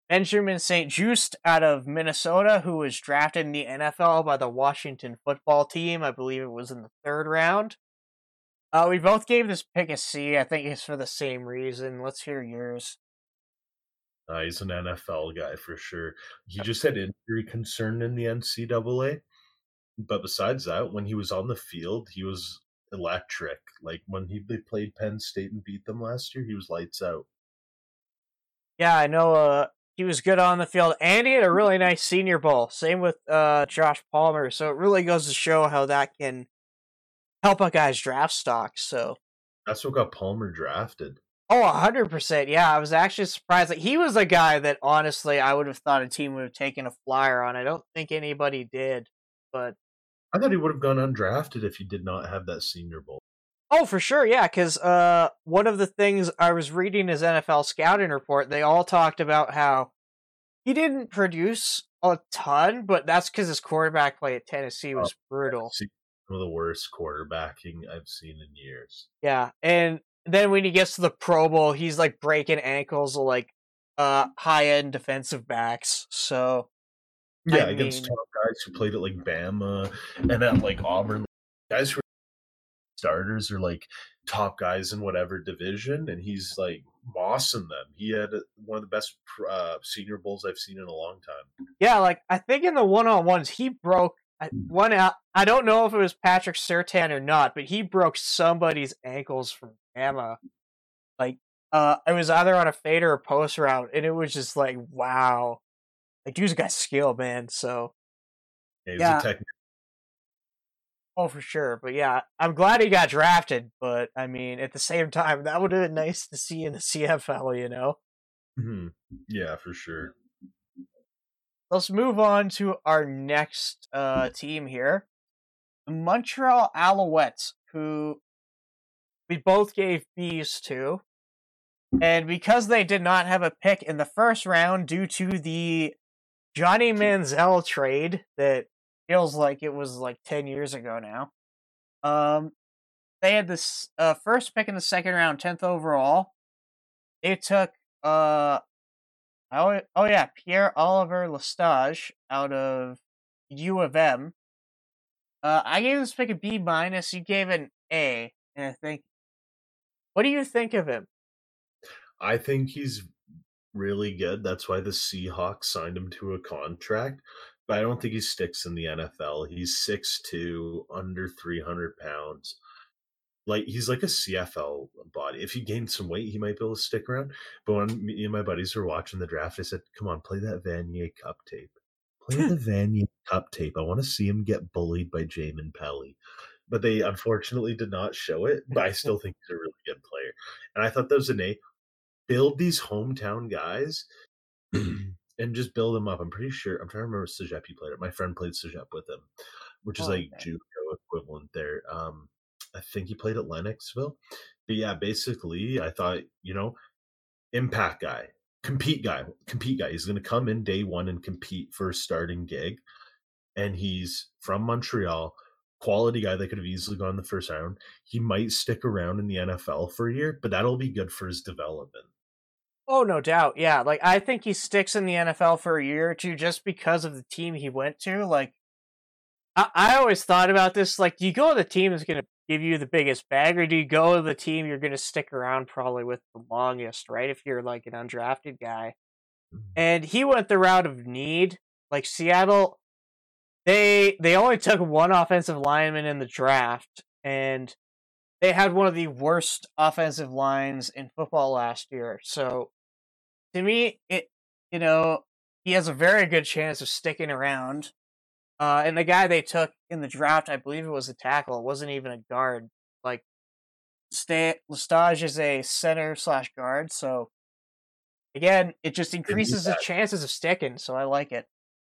Benjamin St. Juste out of Minnesota, who was drafted in the NFL by the Washington football team. I believe it was in the third round. Uh, we both gave this pick a C. I think it's for the same reason. Let's hear yours. Uh, he's an NFL guy for sure. He just had injury concern in the NCAA, but besides that, when he was on the field, he was electric. Like when he they played Penn State and beat them last year, he was lights out. Yeah, I know uh, he was good on the field, and he had a really nice Senior Bowl. Same with uh, Josh Palmer. So it really goes to show how that can help a guy's draft stock. So That's what got Palmer drafted. Oh, 100%. Yeah, I was actually surprised. Like he was a guy that honestly I would have thought a team would have taken a flyer on. I don't think anybody did, but I thought he would have gone undrafted if he did not have that Senior Bowl. oh, for sure, yeah. Because uh, one of the things I was reading his NFL scouting report, they all talked about how he didn't produce a ton, but that's because his quarterback play at Tennessee was brutal. Some of the worst quarterbacking I've seen in years. Yeah, and then when he gets to the Pro Bowl, he's like breaking ankles of like uh high end defensive backs. So I Yeah, against mean- top guys who played at like Bama and at like Auburn, guys who are starters are like top guys in whatever division, and he's like bossing them. He had one of the best uh, Senior Bowls I've seen in a long time. Yeah, like I think in the one on ones he broke I- one out. I don't know if it was Patrick Surtain or not, but he broke somebody's ankles from Bama. Like, uh, it was either on a fade or a post route, and it was just like, wow, like dude's got skill, man. So, Yeah, Yeah. a technical. oh for sure. But yeah, I'm glad he got drafted. But I mean, at the same time, that would have been nice to see in the CFL. You know. Mhm. Yeah, for sure. Let's move on to our next uh, team here. The Montreal Alouettes, who we both gave Bs to. And because they did not have a pick in the first round due to the Johnny Manziel trade that feels like it was like 10 years ago now, um, they had this uh, first pick in the second round, 10th overall. They took uh, Oh, oh yeah, Pierre Oliver Lestage out of U of M. Uh, I gave this pick a B minus. You gave an A, and I think. What do you think of him? I think he's really good. That's why the Seahawks signed him to a contract. But I don't think he sticks in the NFL. He's six 6'2, under 300 pounds. Like he's like a CFL body. If he gained some weight, he might be able to stick around. But when me and my buddies were watching the draft, I said, "Come on, play that Vanier Cup tape. Play the Vanier Cup tape. I want to see him get bullied by Jamin Pelly." But they unfortunately did not show it. But I still think he's a really good player. And I thought that was an A build these hometown guys and just build them up. I'm pretty sure. I'm trying to remember if Sajepi played it. My friend played CEGEP with him, which is Oh, like okay. JUCO equivalent there. Um, I think he played at Lennoxville. But yeah, basically, I thought you know, impact guy, compete guy, compete guy. He's going to come in day one and compete for a starting gig, and he's from Montreal. Quality guy that could have easily gone the first round. He might stick around in the NFL for a year, but that'll be good for his development. Oh, no doubt. Yeah, like I think he sticks in the NFL for a year or two just because of the team he went to. Like, I, I always thought about this. Like, you go to the team that's going to give you the biggest bag, or do you go to the team you're going to stick around probably with the longest, right? If you're like an undrafted guy. Mm-hmm. and he went the route of need. Like Seattle, they they only took one offensive lineman in the draft, and they had one of the worst offensive lines in football last year. So to me, it you know he has a very good chance of sticking around. Uh, and the guy they took in the draft, I believe it was a tackle. It wasn't even a guard. Like, stay Lestage is a center slash guard, so again, it just increases the chances of sticking. So I like it.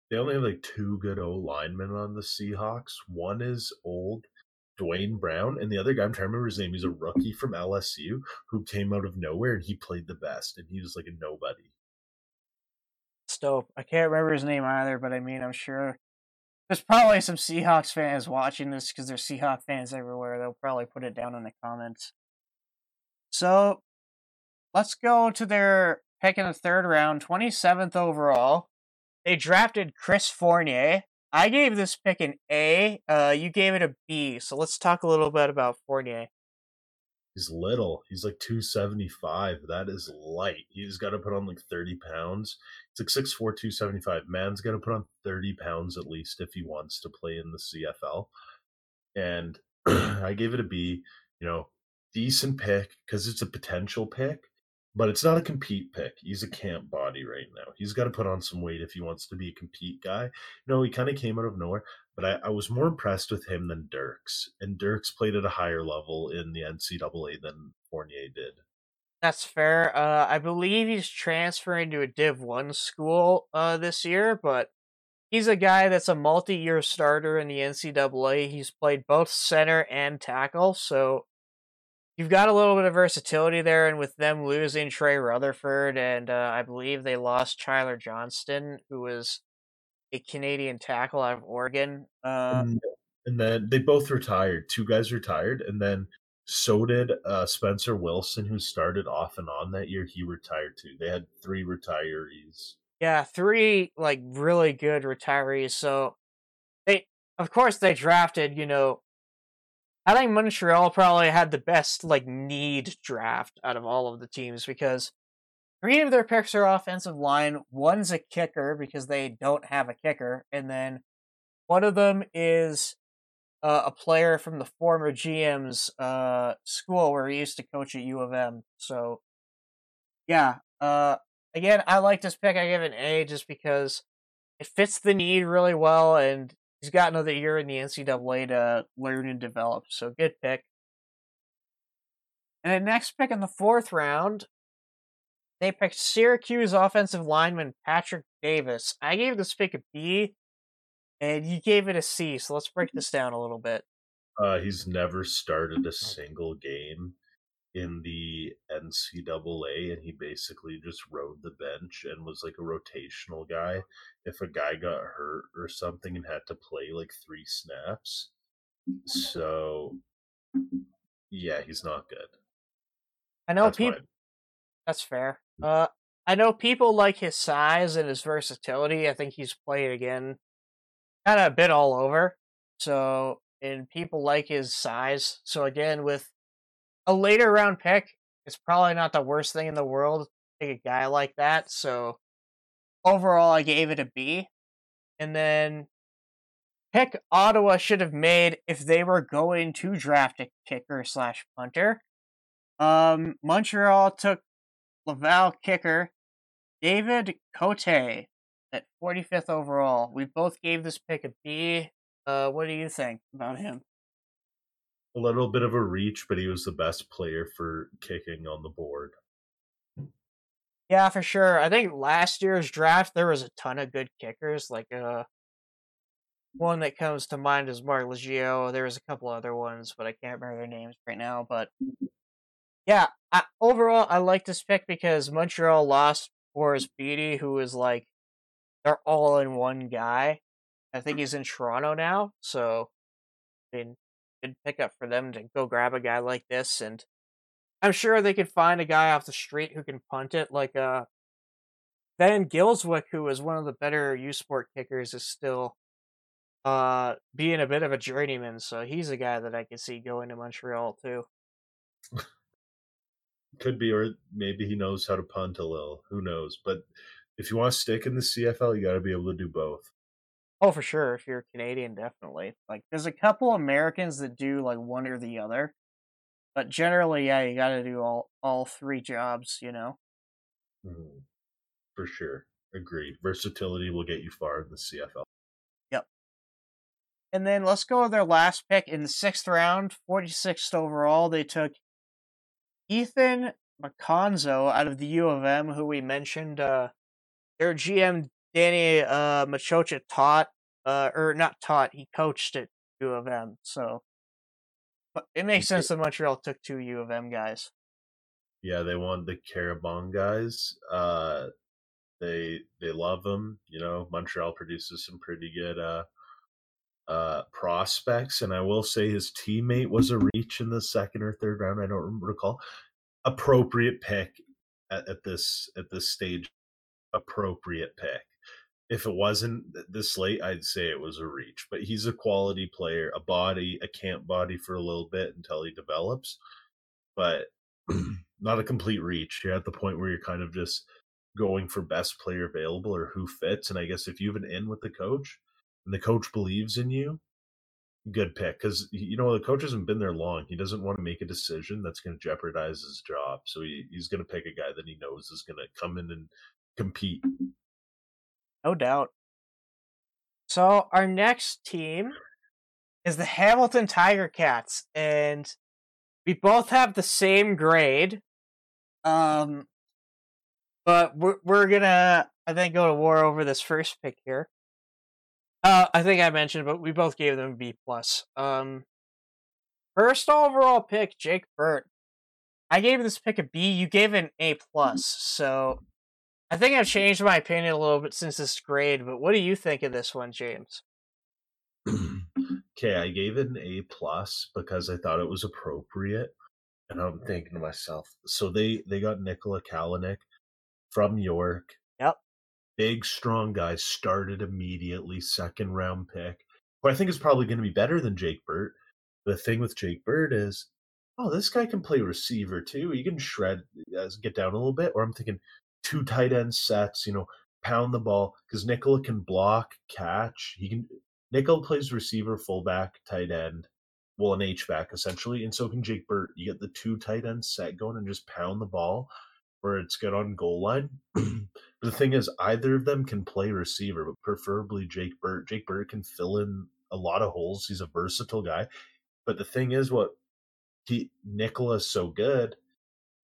They only have like two good O linemen on the Seahawks. One is old, Duane Brown, and the other guy I'm trying to remember his name. He's a rookie from LSU who came out of nowhere and he played the best, and he was like a nobody. It's dope. I can't remember his name either, but I mean, I'm sure there's probably some Seahawks fans watching this because there's Seahawks fans everywhere. They'll probably put it down in the comments. So let's go to their pick in the third round, 27th overall. They drafted Chris Fournier. I gave this pick an A. Uh, you gave it a B. So let's talk a little bit about Fournier. He's little. He's like 275. That is light. He's got to put on like 30 pounds. It's like 6'4, 275. Man's got to put on 30 pounds at least if he wants to play in the CFL. And I gave it a B. You know, decent pick because it's a potential pick but it's not a compete pick. He's a camp body right now. He's got to put on some weight if he wants to be a compete guy. You know, he kind of came out of nowhere, but I, I, was more impressed with him than Dirks. And Dirks played at a higher level in the NCAA than Fournier did. That's fair. Uh, I believe he's transferring to a Div 1 school uh, this year, but he's a guy that's a multi year starter in the NCAA. He's played both center and tackle, so you've got a little bit of versatility there, and with them losing Trey Rutherford, and uh, I believe they lost Tyler Johnstone, who was a Canadian tackle out of Oregon. Uh, and, and, then they both retired. Two guys retired, and then so did uh, Spencer Wilson, who started off and on that year. He retired too. They had three retirees. Yeah, three like really good retirees. So they, of course, they drafted you know I think Montreal probably had the best like need draft out of all of the teams because three of their picks are offensive line. One's a kicker because they don't have a kicker, and then one of them is uh, a player from the former GM's uh, school where he used to coach at U of M. So, yeah. Uh, again, I like this pick. I give it an A just because it fits the need really well, and he's got another year in the NCAA to learn and develop. So good pick. And the next pick in the fourth round, they picked Syracuse offensive lineman Patrick Davis. I gave this pick a B, and you gave it a C. So let's break this down a little bit. Uh, he's never started a single game in the NCAA, and he basically just rode the bench and was like a rotational guy. If a guy got hurt or something and had to play like three snaps, so yeah, he's not good. I know people. That's fair. Uh, I know people like his size and his versatility. I think he's played again, kind of a bit all over. So, and people like his size. So again, with a later round pick it's probably not the worst thing in the world. To take a guy like that. So overall, I gave it a B. And then pick Ottawa should have made if they were going to draft a kicker slash punter. Um, Montreal took Laval kicker David Cote at 45th overall. We both gave this pick a B. Uh, what do you think about him? a little bit of a reach, but he was the best player for kicking on the board. Yeah, for sure. I think last year's draft there was a ton of good kickers. Like uh, one that comes to mind is Marc Liegghio. There was a couple other ones, but I can't remember their names right now. But yeah, I, overall, I like this pick because Montreal lost Boris Bede, who is like they're all in one guy. I think he's in Toronto now, so I mean good pickup for them to go grab a guy like this, and I'm sure they could find a guy off the street who can punt it. Like uh, Van Gilswick, who is one of the better U Sport kickers, is still uh being a bit of a journeyman, so he's a guy that I can see going to Montreal too. Could be, or maybe he knows how to punt a little. Who knows? But if you want to stick in the CFL, you got to be able to do both. Oh, for sure. If you're Canadian, definitely. Like, there's a couple Americans that do like one or the other, but generally, yeah, you got to do all all three jobs. You know. Mm, for sure, agreed. Versatility will get you far in the CFL. Yep. And then let's go with their last pick in the sixth round, 46th overall. They took Ethan McConzo out of the U of M, who we mentioned. Uh, their GM Danny uh, Maciocia taught, uh, or not taught, he coached at U of M. So but it makes sense that Montreal took two U of M guys. Yeah, they want the Carabins guys. Uh, they they love them. You know, Montreal produces some pretty good uh, uh, prospects, and I will say his teammate was a reach in the second or third round. I don't recall. Appropriate pick at, at this at this stage. Appropriate pick if it wasn't this late, I'd say it was a reach. But he's a quality player, a body, a camp body for a little bit until he develops, but not a complete reach. You're at the point where you're kind of just going for best player available or who fits. And I guess if you have an in with the coach and the coach believes in you, good pick because you know the coach hasn't been there long. He doesn't want to make a decision that's going to jeopardize his job, so he, he's going to pick a guy that he knows is going to come in and compete no doubt. So our next team is the Hamilton Tiger Cats, and we both have the same grade. Um, but we're we're gonna I think go to war over this first pick here. Uh, I think I mentioned, but we both gave them B plus. Um, first overall pick, Jake Burt. I gave this pick a B. You gave it an A plus. So I think I've changed my opinion a little bit since this grade, but what do you think of this one, James? okay, I gave it an A plus because I thought it was appropriate. And I'm thinking to myself, so they they got Nikola Kalinic from York. Yep. Big strong guy, started immediately, second round pick. Who I think is probably going to be better than Jake Burt. The thing with Jake Burt is, oh, this guy can play receiver too. He can shred, uh, get down a little bit. Or I'm thinking, two tight end sets, you know, pound the ball because Nikola can block, catch. He can Nikola plays receiver, fullback, tight end, well, an H back essentially, and so can Jake Burt. You get the two tight end set going and just pound the ball where it's good on goal line. the thing is, either of them can play receiver, but preferably Jake Burt. Jake Burt can fill in a lot of holes. He's a versatile guy. But the thing is, what he Nikola's so good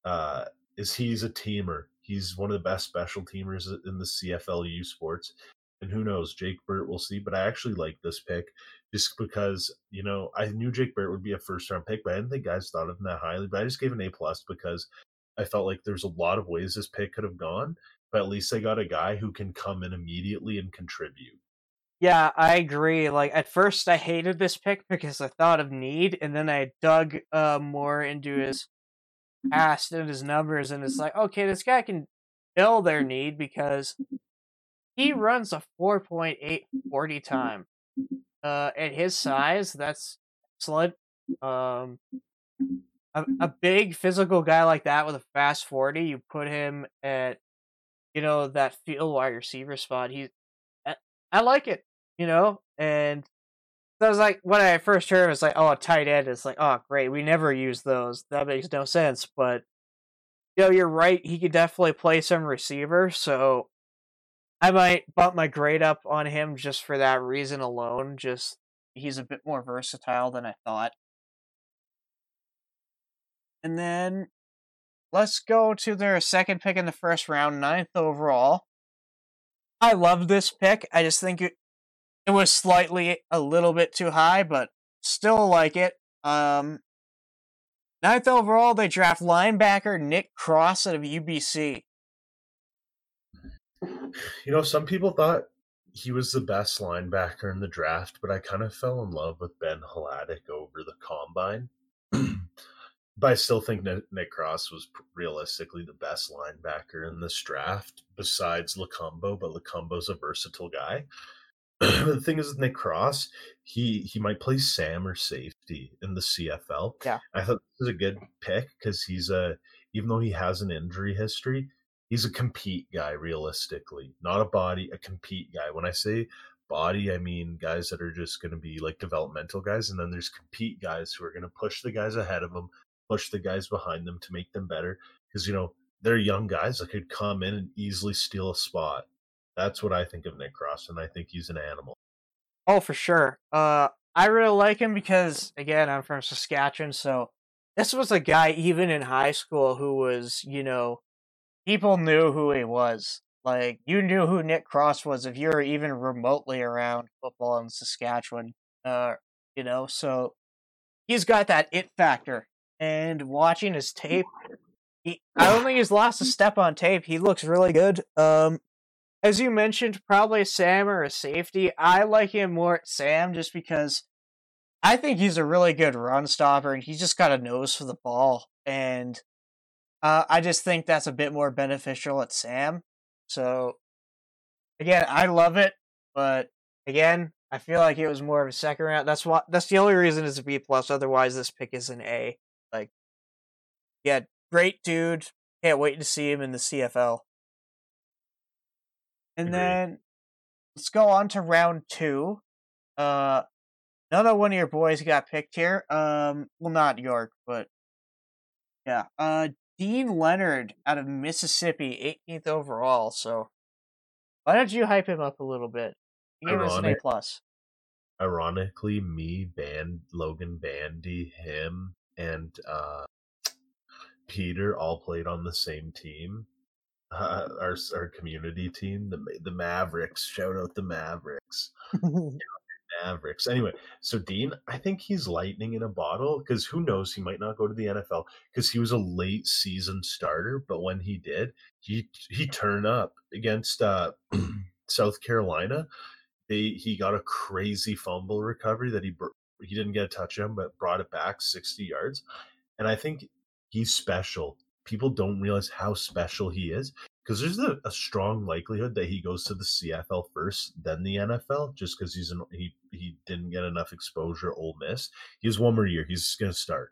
uh, is he's a teamer. He's one of the best special teamers in the CFLU Sports. And who knows, Jake Burt, we'll see. But I actually like this pick just because, you know, I knew Jake Burt would be a first round pick, but I didn't think guys thought of him that highly. But I just gave an A plus because I felt like there's a lot of ways this pick could have gone. But at least I got a guy who can come in immediately and contribute. Yeah, I agree. Like at first I hated this pick because I thought of need, and then I dug uh, more into mm-hmm. his mm-hmm. past and his numbers, and it's like, okay, this guy can fill their need because he mm-hmm. runs a 4.8 40 time. Uh, at his size, that's excellent. Um, a, mm-hmm. a big physical guy like that with a fast 40, you put him at, you know, that field wide receiver spot. He, I, I like it, you know, and I was like, when I first heard it, was like, oh, a tight end. It's like, oh, great. We never use those. That makes no sense. But, you know, you're right. He could definitely play some receiver. So I might bump my grade up on him just for that reason alone. Just he's a bit more versatile than I thought. And then let's go to their second pick in the first round, ninth overall. I love this pick. I just think it, it was slightly a little bit too high, but still like it. Um, ninth overall, they draft linebacker Nick Cross out of UBC. You know, some people thought he was the best linebacker in the draft, but I kind of fell in love with Ben Hladik over the combine. But I still think Nick Cross was realistically the best linebacker in this draft, besides Lokombo. But Lokombo's a versatile guy. the thing is with Nick Cross, he he might play Sam or safety in the CFL. Yeah, I thought this was a good pick because he's a even though he has an injury history, he's a compete guy, realistically, not a body, a compete guy. When I say body, I mean guys that are just going to be like developmental guys, and then there's compete guys who are going to push the guys ahead of them, push the guys behind them to make them better. Because you know they're young guys that could come in and easily steal a spot. That's what I think of Nick Cross, and I think he's an animal. Oh, for sure. Uh, I really like him because again, I'm from Saskatchewan, so this was a guy even in high school who was, you know, people knew who he was. Like you knew who Nick Cross was if you were even remotely around football in Saskatchewan. Uh, you know, so he's got that it factor. And watching his tape, he, I don't think he's lost a step on tape. He looks really good. Um, as you mentioned, probably Sam or a safety. I like him more at Sam just because I think he's a really good run stopper and he's just got a nose for the ball. And uh, I just think that's a bit more beneficial at Sam. So, again, I love it, but again, I feel like it was more of a second round. That's what. That's the only reason it's a B plus. Otherwise, this pick is an A. Yeah, great dude. Can't wait to see him in the CFL. And Agreed. then let's go on to round two. Uh, another one of your boys got picked here. Um, well, not York, but yeah. Uh, Deane Leonard out of Mississippi, 18th overall. So why don't you hype him up a little bit? Give us an A plus. Ironically, me, Band, Logan Bandy, him, and uh, Peter all played on the same team. Uh, our our community team, the the Mavericks. Shout out the Mavericks. Mavericks. Anyway, so Deane, I think he's lightning in a bottle because who knows, he might not go to the NFL because he was a late season starter, but when he did, he he turned up against uh, South Carolina. They he got a crazy fumble recovery that he he didn't get a touchdown, but brought it back sixty yards, and I think he's special. People don't realize how special he is because there's a, a, strong likelihood that he goes to the CFL first, then the NFL, just because he's an, he he didn't get enough exposure. Ole Miss, he has one more year. He's going to start,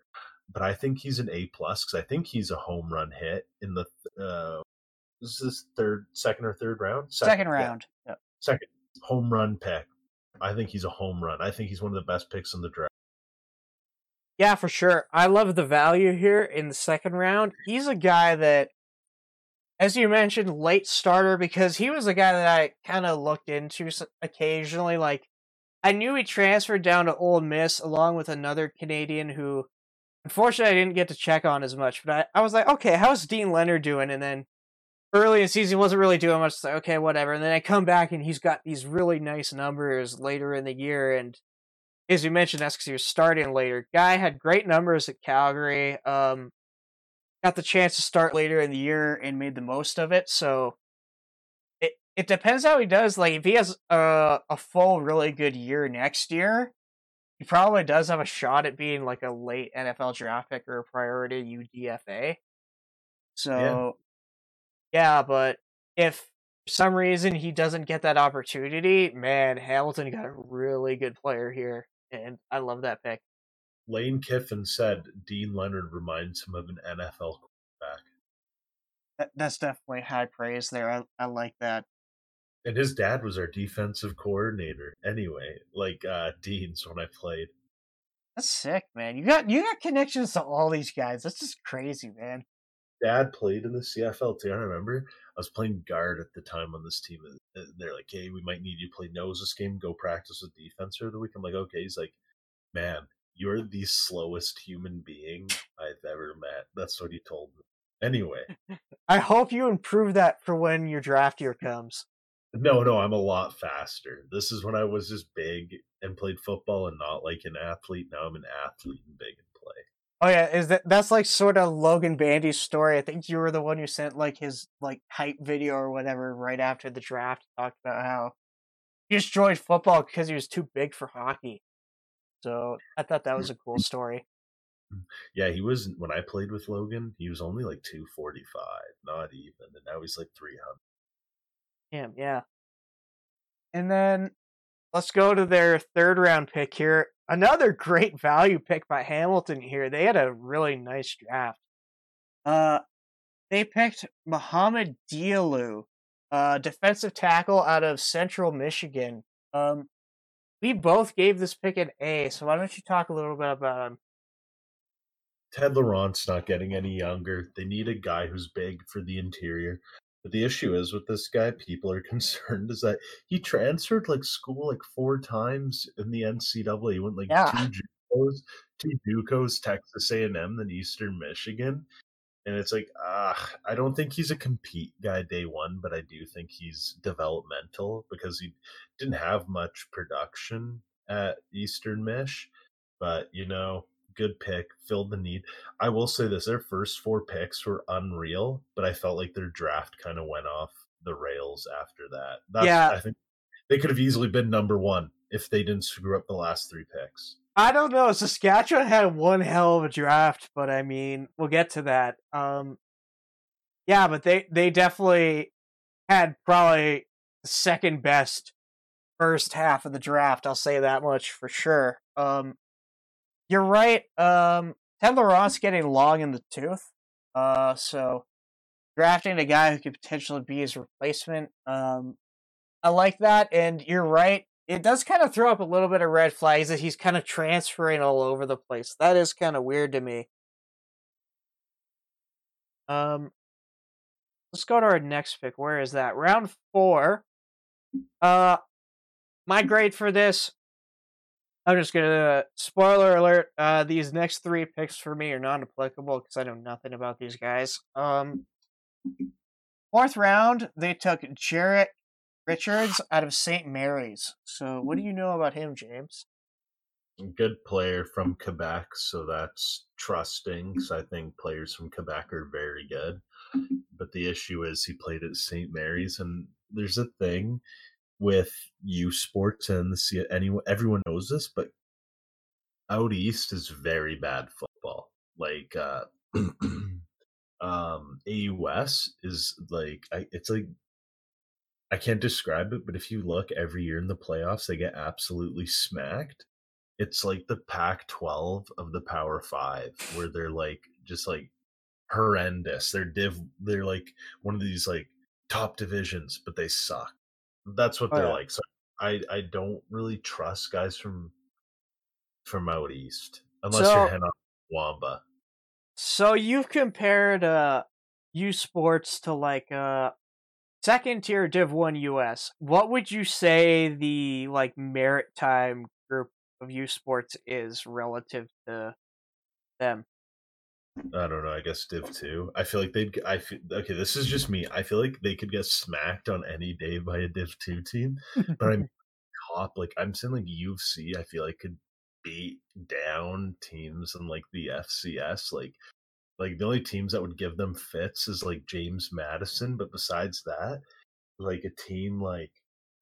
but I think he's an A plus because I think he's a home run hit in the uh, this is third, second or third round. Second, second round. Yeah. Yep. Second home run pick. I think he's a home run. I think he's one of the best picks in the draft. Yeah, for sure. I love the value here in the second round. He's a guy that as you mentioned, late starter because he was a guy that I kind of looked into occasionally. Like, I knew he transferred down to Ole Miss along with another Canadian who, unfortunately, I didn't get to check on as much. But I, I was like, okay, how's Deane Leonard doing? And then early in the season, wasn't really doing much. So, okay, whatever. And then I come back and he's got these really nice numbers later in the year. And as you mentioned, that's because he was starting later. Guy had great numbers at Calgary. Um, got the chance to start later in the year and made the most of it. So it it depends how he does. Like if he has a a full really good year next year, he probably does have a shot at being like a late NFL draft pick or a priority UDFA. So yeah, yeah but if for some reason he doesn't get that opportunity, man, Hamilton got a really good player here, and I love that pick. Lane Kiffin said Deane Leonard reminds him of an NFL quarterback. That, that's definitely high praise there. I, I like that. And his dad was our defensive coordinator. Anyway, like uh Deane's when I played. That's sick, man. You got you got connections to all these guys. That's just crazy, man. Dad played in the CFL too. I remember I was playing guard at the time on this team. And they're like, "Hey, we might need you to play nose this game. Go practice with defense for the week." I'm like, "Okay." He's like, "Man, you're the slowest human being I've ever met. That's what he told me. Anyway. I hope you improve that for when your draft year comes. No, no, I'm a lot faster. This is when I was just big and played football and not like an athlete. Now I'm an athlete and big. Oh yeah, is that that's like sort of Logan Bandy's story. I think you were the one who sent like his like hype video or whatever right after the draft talked about how he destroyed football because he was too big for hockey. So I thought that was a cool story. Mm, yeah, he was when I played with Logan. He was only like two forty five, not even, and now he's like three hundred. Damn, yeah. And then let's go to their third round pick here. Another great value pick by Hamilton here. They had a really nice draft. Uh, they picked Muhammad Diallo, uh, defensive tackle out of Central Michigan. Um, we both gave this pick an A, so why don't you talk a little bit about him? Ted Laurent's not getting any younger. They need a guy who's big for the interior. But the issue is with this guy, people are concerned is that he transferred like school like four times in the NCAA. He went like Yeah. two JUCOs, two JUCOs, Texas A&M, then Eastern Michigan, and it's like, ah, I don't think he's a compete guy day one, but I do think he's developmental because he didn't have much production at Eastern Mich, but you know, good pick, filled the need. I will say this: their first four picks were unreal, but I felt like their draft kind of went off the rails after that. That's, Yeah. I think they could have easily been number one if they didn't screw up the last three picks. I don't know. Saskatchewan had one hell of a draft, but I mean, we'll get to that. Um, yeah, but they they definitely had probably the second best first half of the draft. I'll say that much for sure. Um, you're right. Um, Ted Laurent's getting long in the tooth. Uh, so drafting a guy who could potentially be his replacement. Um, I like that, and you're right. It does kind of throw up a little bit of red flags that he's kind of transferring all over the place. That is kind of weird to me. Um, let's go to our next pick. Where is that? Round four. Uh, my grade for this. I'm just gonna spoiler alert. Uh, these next three picks for me are non-applicable because I know nothing about these guys. Um, fourth round, they took Jarrett Richards out of St. Mary's. So, what do you know about him, James? Good player from Quebec, so that's trusting. Because I think players from Quebec are very good. But the issue is he played at St. Mary's, and there's a thing with U Sports and the anyone everyone knows this, but out east is very bad football. Like uh um AUS is like I, it's like I can't describe it, but if you look every year in the playoffs, they get absolutely smacked. It's like the Pac 12 of the Power Five, where they're like just like horrendous. They're div they're like one of these like top divisions, but they suck. That's what Oh, they're yeah. like. So I I don't really trust guys from from out east unless So- you're heading off Wamba. So you've compared uh U Sports to like uh second tier Div One US. What would you say the like maritime group of U Sports is relative to them? I don't know. I guess Div two. I feel like they'd. I feel okay. This is just me. I feel like they could get smacked on any day by a Div two team. But I'm top. Like I'm saying, like U I feel like could beat down teams in like the FCS. Like, like the only teams that would give them fits is like James Madison. But besides that, like a team like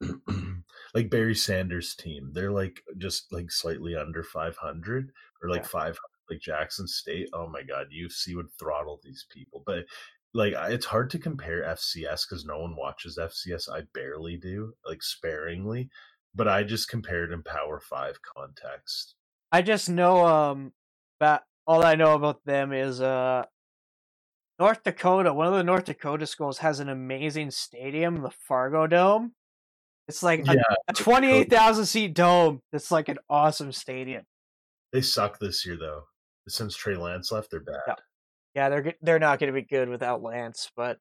like Barry Sanders' team, they're like just like slightly under 500 or like Yeah. 500 like Jackson State. Oh my god, UFC would throttle these people. But like it's hard to compare FCS because no one watches FCS. I barely do, like sparingly. But I just compared in Power Five context. I just know um that all I know about them is uh North Dakota, one of the North Dakota schools has an amazing stadium, the Fargo Dome. It's like a, Yeah, a 28,000 seat dome. It's like an awesome stadium. they suck this year though. Since Trey Lance left, they're bad. Yeah. Yeah, they're they're not going to be good without Lance, but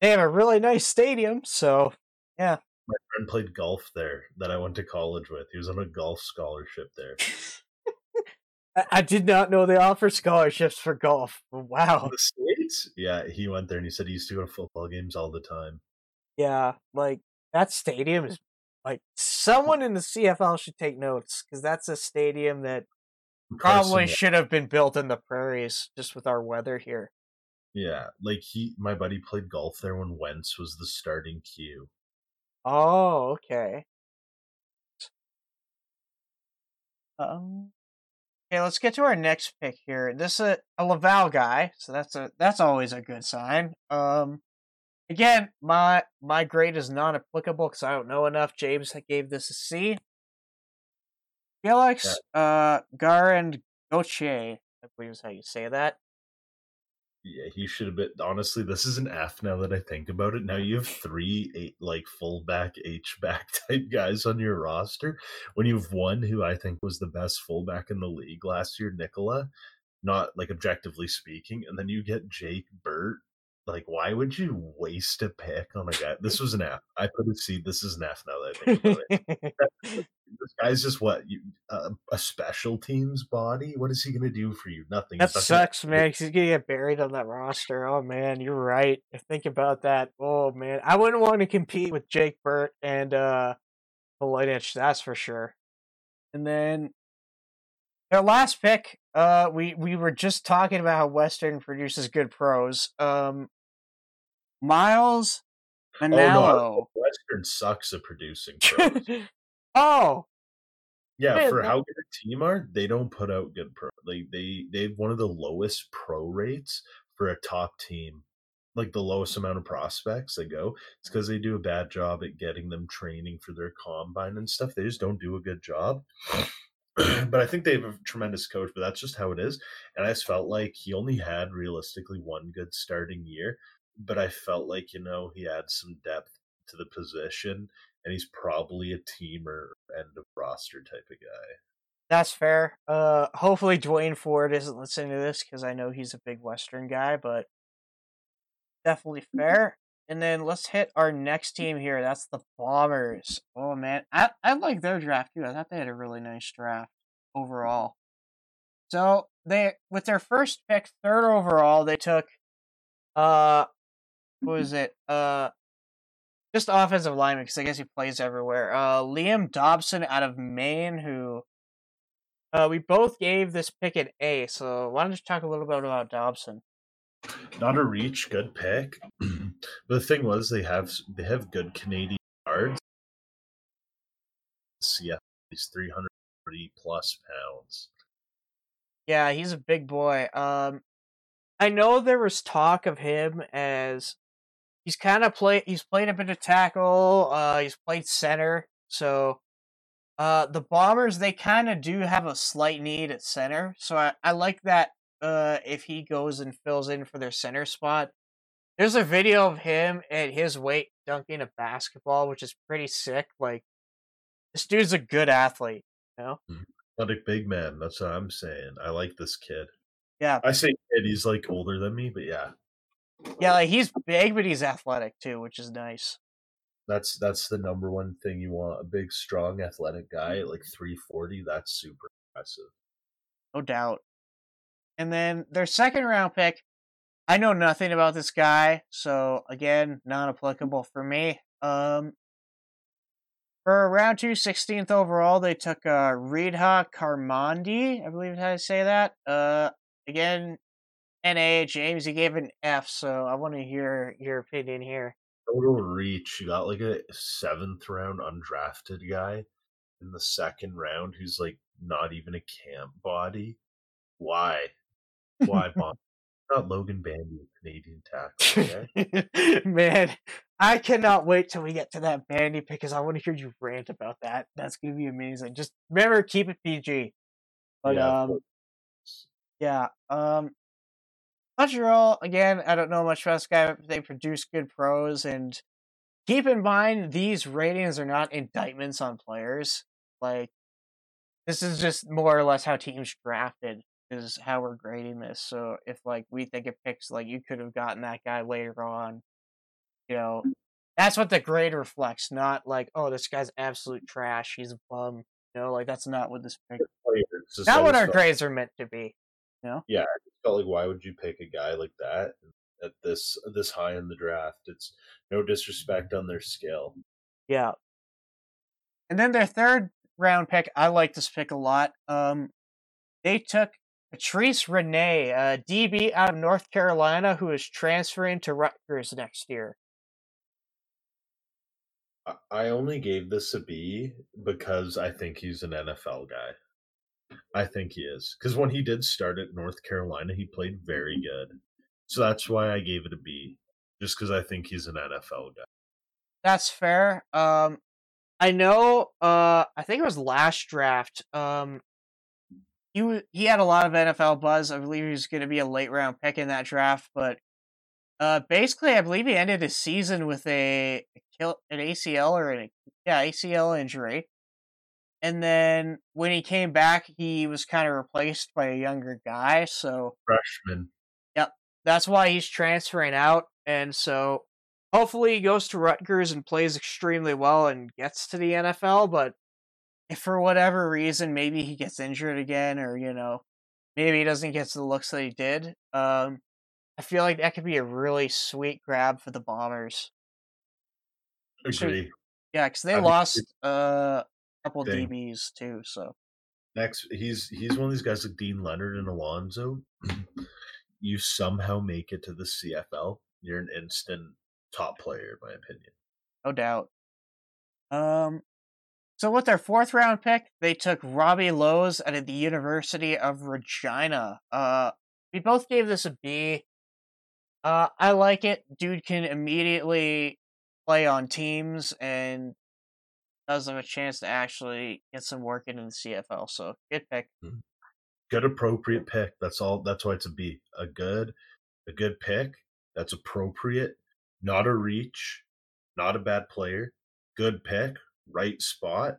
they have a really nice stadium, so yeah, My friend played golf there that I went to college with. He was on a golf scholarship there. I, I did not know they offer scholarships for golf. Wow. In the States? Yeah, he went there and he said he used to go to football games all the time. Yeah, like that stadium is like someone in the CFL should take notes because that's a stadium that probably should have been built in the prairies just with our weather here. Yeah, like he, my buddy played golf there when Wentz was the starting Q. Oh, okay. Um, okay, let's get to our next pick here. This is a, a Laval guy, so that's a that's always a good sign. Um, again, my my grade is not applicable because I don't know enough. James gave this a C. Felix uh Garand Gauthier, I believe is how you say that. Yeah, he should have been. Honestly, this is an F now that I think about it. Now you have three eight, like fullback H back type guys on your roster when you've one who I think was the best fullback in the league last year, Nikola. Not like objectively speaking, and then you get Jake Burt. Like, why would you waste a pick on a guy? This was an F. I put a C. This is an F now that I think about it. this guy's just what you, uh, a special teams body. What is he going to do for you? Nothing. that sucks, man. he's gonna get buried on that roster. Oh man, you're right. Think about that. Oh man, I wouldn't want to compete with Jake Burt and uh Volinich, that's for sure. And then their last pick, uh, we we were just talking about how Western produces good pros. Um, Miles Oh, no, Manalo. Western sucks at producing pros. Oh, yeah, Yeah, for that- how good a team are, they don't put out good pro. Like they they have one of the lowest pro rates for a top team. Like the lowest amount of prospects they go. It's because they do a bad job at getting them training for their combine and stuff. They just don't do a good job. but I think they have a tremendous coach, but that's just how it is. And I just felt like he only had realistically one good starting year. But I felt like, you know, he had some depth to the position and he's probably a team or end of roster type of guy. That's fair. Uh, hopefully Dwayne Ford isn't listening to this because I know he's a big Western guy, but definitely fair. And then let's hit our next team here. That's the Bombers. Oh man, I I like their draft too. I thought they had a really nice draft overall. So they with their first pick, third overall, they took uh, what was it? Uh, just offensive lineman because I guess he plays everywhere. Uh, Liam Dobson out of Maine, who uh, we both gave this pick an A, so why don't you talk a little bit about Dobson? Not a reach, good pick. but the thing was, they have they have good Canadian guards. Yeah, he's three hundred forty plus pounds. Yeah, he's a big boy. Um, I know there was talk of him as he's kind of play. He's played a bit of tackle. Uh, he's played center. So, uh, the Bombers they kind of do have a slight need at center. So I, I like that. Uh, if he goes and fills in for their center spot, there's a video of him at his weight dunking a basketball, which is pretty sick. Like, this dude's a good athlete. Not a big man. That's what I'm saying. I like this kid. Yeah, I say kid. He's like older than me, but yeah, yeah, like he's big, but he's athletic too, which is nice. that's that's the number one thing you want. A big, strong, athletic guy at like three forty. That's super impressive. no doubt. And then their second round pick, I know nothing about this guy, so again, non applicable for me. Um, for round two, 16th overall, they took uh, Redha Kramdi, I believe how to say that. Uh, again, NA, James, you gave an F, so I want to hear your opinion here. Total reach. You got like a seventh round undrafted guy in the second round who's like not even a camp body. Why? Why, Bob? Not Logan Bandy, a Canadian tackle. Okay? Man, I cannot wait till we get to that bandy pick because I want to hear you rant about that. That's gonna be amazing. Just remember, keep it PG. But Yeah, um, yeah, um, Montreal again. I don't know much about this guy. but They produce good pros, and keep in mind these ratings are not indictments on players. Like this is just more or less how teams drafted is how we're grading this. So if like we think it picks like you could have gotten that guy later on, you know, that's what the grade reflects. Not like oh this guy's absolute trash. He's a bum. You know, like that's not what this pick. Players, just I Not what our felt- grades are meant to be. Felt like why would you pick a guy like that at this this high in the draft? It's no disrespect on their skill. Yeah. And then their third round pick, I like this pick a lot. Um, they took Patrice Rene, a DB out of North Carolina, who is transferring to Rutgers next year. I- I only gave this a B because I think he's an NFL guy. I think he is because when he did start at North Carolina, he played very good. So that's why I gave it a B, just because I think he's an NFL guy. That's fair. Um, I know. Uh, I think it was last draft. Um, he he had a lot of NFL buzz. I believe he was going to be a late round pick in that draft, but uh, basically, I believe he ended his season with a, a an ACL or an yeah ACL injury, and then when he came back, he was kind of replaced by a younger guy. So freshman. Yep, that's why he's transferring out, and so hopefully he goes to Rutgers and plays extremely well and gets to the NFL. But if for whatever reason maybe he gets injured again, or you know maybe he doesn't get the looks that he did, um, I feel like that could be a really sweet grab for the Bombers. Agree. Yeah, because they I lost uh, a couple thing. DBs too. So next, he's he's one of these guys like Deane Leonard and Alonzo. you somehow make it to the CFL, you're an instant top player, in my opinion. No doubt. Um, so with their fourth round pick, they took Robbie Lowes out of the University of Regina. Uh, we both gave this a B. Uh, I like it. Dude can immediately play on teams and does have a chance to actually get some work in the CFL. So good pick. Mm-hmm. Good appropriate pick. That's all. That's why it's a B. A good, a good pick. That's appropriate. Not a reach. Not a bad player. Good pick. Right spot.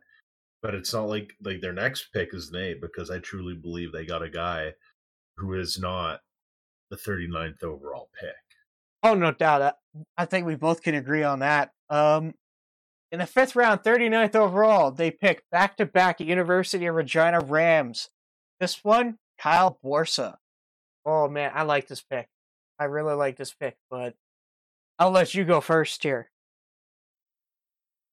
But it's not like like their next pick is an A because I truly believe they got a guy who is not the 39th overall pick. Oh, no doubt. I, I think we both can agree on that. Um, in the fifth round, 39th overall, they pick back to back University of Regina Rams. This one, Kyle Borsa. Oh, man, I like this pick. I really like this pick, but I'll let you go first here.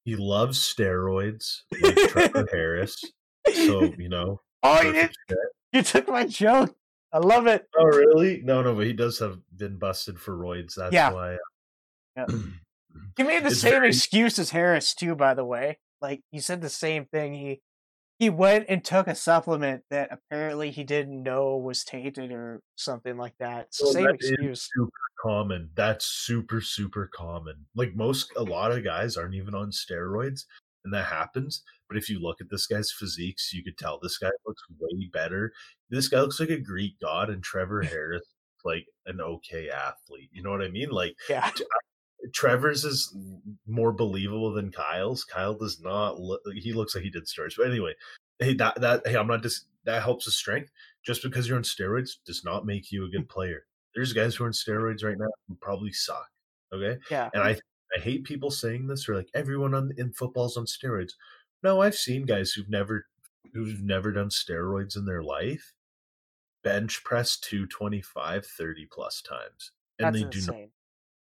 He loves steroids, like Trevor Harris. So, you know. Oh, you, did, you took my joke. I love it. Oh, really? No, no, but he does have been busted for roids. That's yeah. why. Uh, yeah. he made the it's same very... excuse as Harris too. By the way, like he said the same thing. He he went and took a supplement that apparently he didn't know was tainted or something like that. Well, same that excuse. super common. That's super super common. Like most, a lot of guys aren't even on steroids, and that happens. But if you look at this guy's physiques, you could tell this guy looks way better. This guy looks like a Greek god, and Trevor Harris like an okay athlete. You know what I mean? Like, yeah. Trevor's is more believable than Kyle's. Kyle does not look. He looks like he did steroids. But anyway, hey, that that hey, I'm not just that helps his strength. Just because you're on steroids does not make you a good player. There's guys who are on steroids right now who probably suck. Okay. Yeah. And I I hate people saying this or like everyone on in football's on steroids. No, I've seen guys who've never who've never done steroids in their life bench press 225 30 plus times. And That's they do not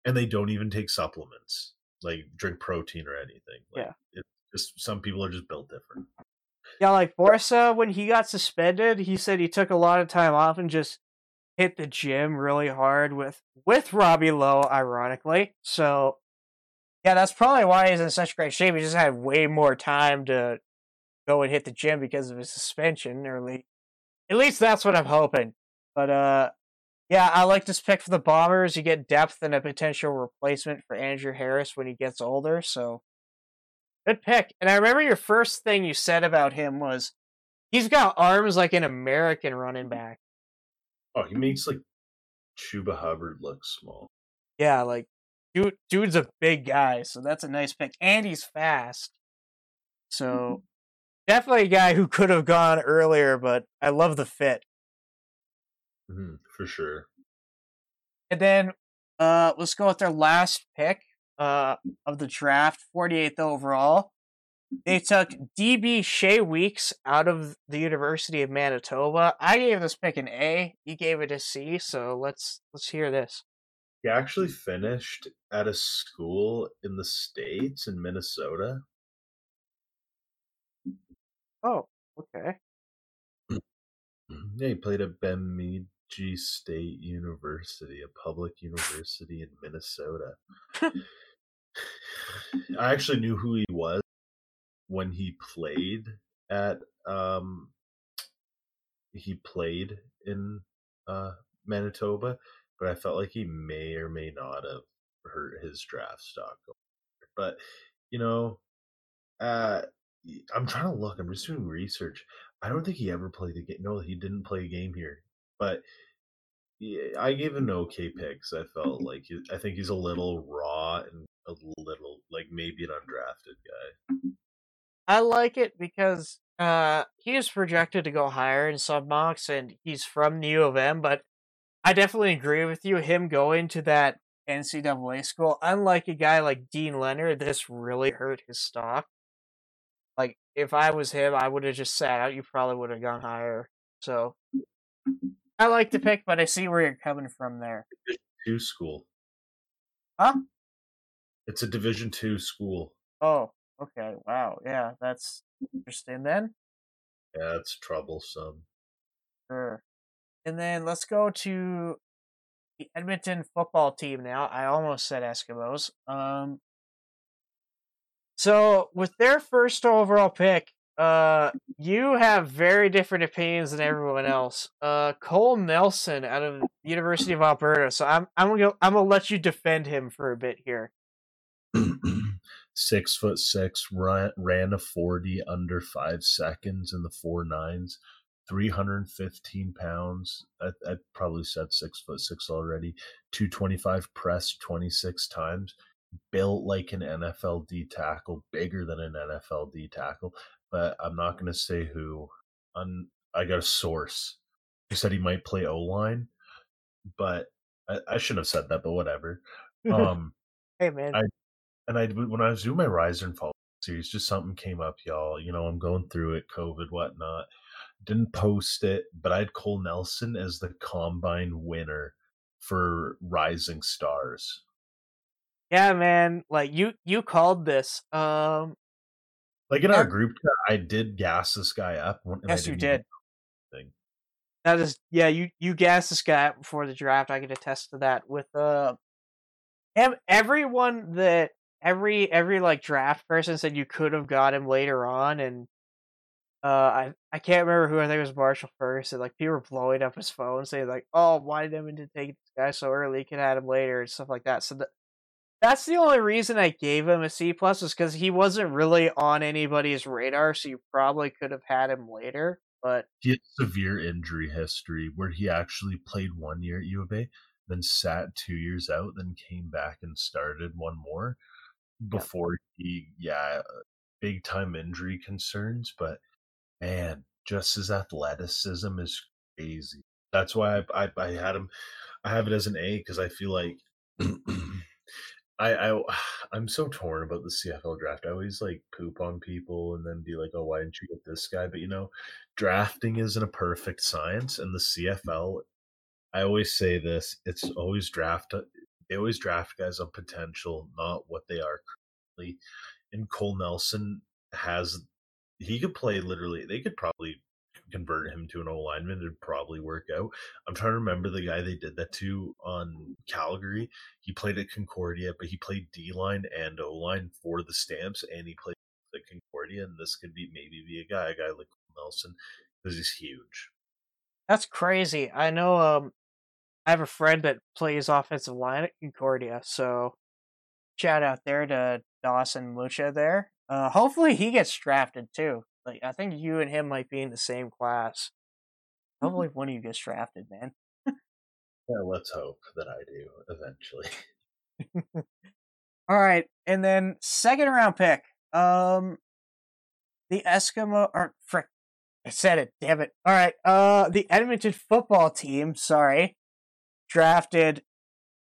and they don't even take supplements, like drink protein or anything. Like, yeah. It's just some people are just built different. Yeah, like Borsa, when he got suspended, he said he took a lot of time off and just hit the gym really hard with with Robbie Lowe, ironically. So yeah, that's probably why he's in such great shape. He just had way more time to go and hit the gym because of his suspension, or at least, at least that's what I'm hoping. But uh, yeah, I like this pick for the Bombers. You get depth and a potential replacement for Andrew Harris when he gets older. So good pick. And I remember your first thing you said about him was he's got arms like an American running back. Oh, he makes like Chuba Hubbard look small. Yeah, like dude, dude's a big guy, so that's a nice pick, and he's fast. So mm-hmm. definitely a guy who could have gone earlier, but I love the fit. Mm-hmm, for sure. And then uh, let's go with their last pick uh, of the draft, 48th overall. They took DB Shea Weeks out of the University of Manitoba. I gave this pick an A. You gave it a C. So let's let's hear this. He actually finished at a school in the States in Minnesota. Oh, okay. Yeah, he played at Bemidji State University, a public university in Minnesota. I actually knew who he was when he played at um he played in uh Manitoba but I felt like he may or may not have hurt his draft stock. But you know, uh, I'm trying to look. I'm just doing research. I don't think he ever played a game. No, he didn't play a game here. But yeah, I gave him an okay picks. I felt like he, I think he's a little raw and a little like maybe an undrafted guy. I like it because uh he is projected to go higher in some mocks and he's from the U of M, but I definitely agree with you. Him going to that NCAA school, unlike a guy like Deane Leonard, this really hurt his stock. Like if I was him, I would have just sat out. You probably would have gone higher. So I like to pick, but I see where you're coming from there. Division two school. Huh? It's a Division two school. Oh, okay. Wow. Yeah, that's interesting then. Yeah, it's troublesome. Sure. And then let's go to the Edmonton football team now. I almost said Eskimos. Um, so with their first overall pick, uh, you have very different opinions than everyone else. Uh, Cole Nelson out of University of Alberta. So I'm I'm gonna I'm gonna let you defend him for a bit here. six foot six, ran, ran a 40 under five seconds in the four nines, 315 pounds. I, I probably said six foot six already. 225 press 26 times. Built like an NFL D tackle, bigger than an NFL D tackle, but I'm not going to say who. I got a source who said he might play O line, but I, I shouldn't have said that. But whatever. Um, hey man, I and I when I was doing my Rise and Fall series, just something came up, y'all. You know, I'm going through it, COVID, whatnot. Didn't post it, but I had Cole Nelson as the combine winner for Rising Stars. Yeah, man. Like you, you called this. Um, like in our group I did gas this guy up. yes, you did. That is, yeah. You you gassed this guy up before the draft. I can attest to that. With uh, everyone that every every like draft person said you could have got him later on, and uh, I I can't remember who I think it was Marshall first, and like people were blowing up his phone saying like, "Oh, why did Edmonton take this guy so early? He could have had him later and stuff like that." So the, that's the only reason I gave him a C plus is because he wasn't really on anybody's radar, so you probably could have had him later. But he had severe injury history where he actually played one year at U of A, then sat two years out, then came back and started one more before he, yeah, big time injury concerns. But man, just his athleticism is crazy. That's why I, I, I had him. I have it as an A because I feel like I, I I'm so torn about the CFL draft. I always like poop on people and then be like, "Oh, why didn't you get this guy?" But you know, drafting isn't a perfect science, and the CFL. I always say this: it's always draft uh, they always draft guys on potential, not what they are currently. And Cole Nelson has he could play literally. They could probably convert him to an O lineman. It'd probably work out. I'm trying to remember the guy they did that to on Calgary. He played at Concordia, but he played D line and O line for the Stamps, and he played at Concordia. And this could be maybe be a guy, a guy like Nelson, because he's huge. That's crazy. I know. Um, I have a friend that plays offensive line at Concordia, so shout out there to Dawson Mucha there. Uh, hopefully he gets drafted too. Like I think you and him might be in the same class. Mm-hmm. Hopefully one of you gets drafted, man. yeah, let's hope that I do eventually. All right, and then second round pick. Um, the Eskimo or frick, I said it. Damn it. All right. Uh, the Edmonton football team. Sorry, drafted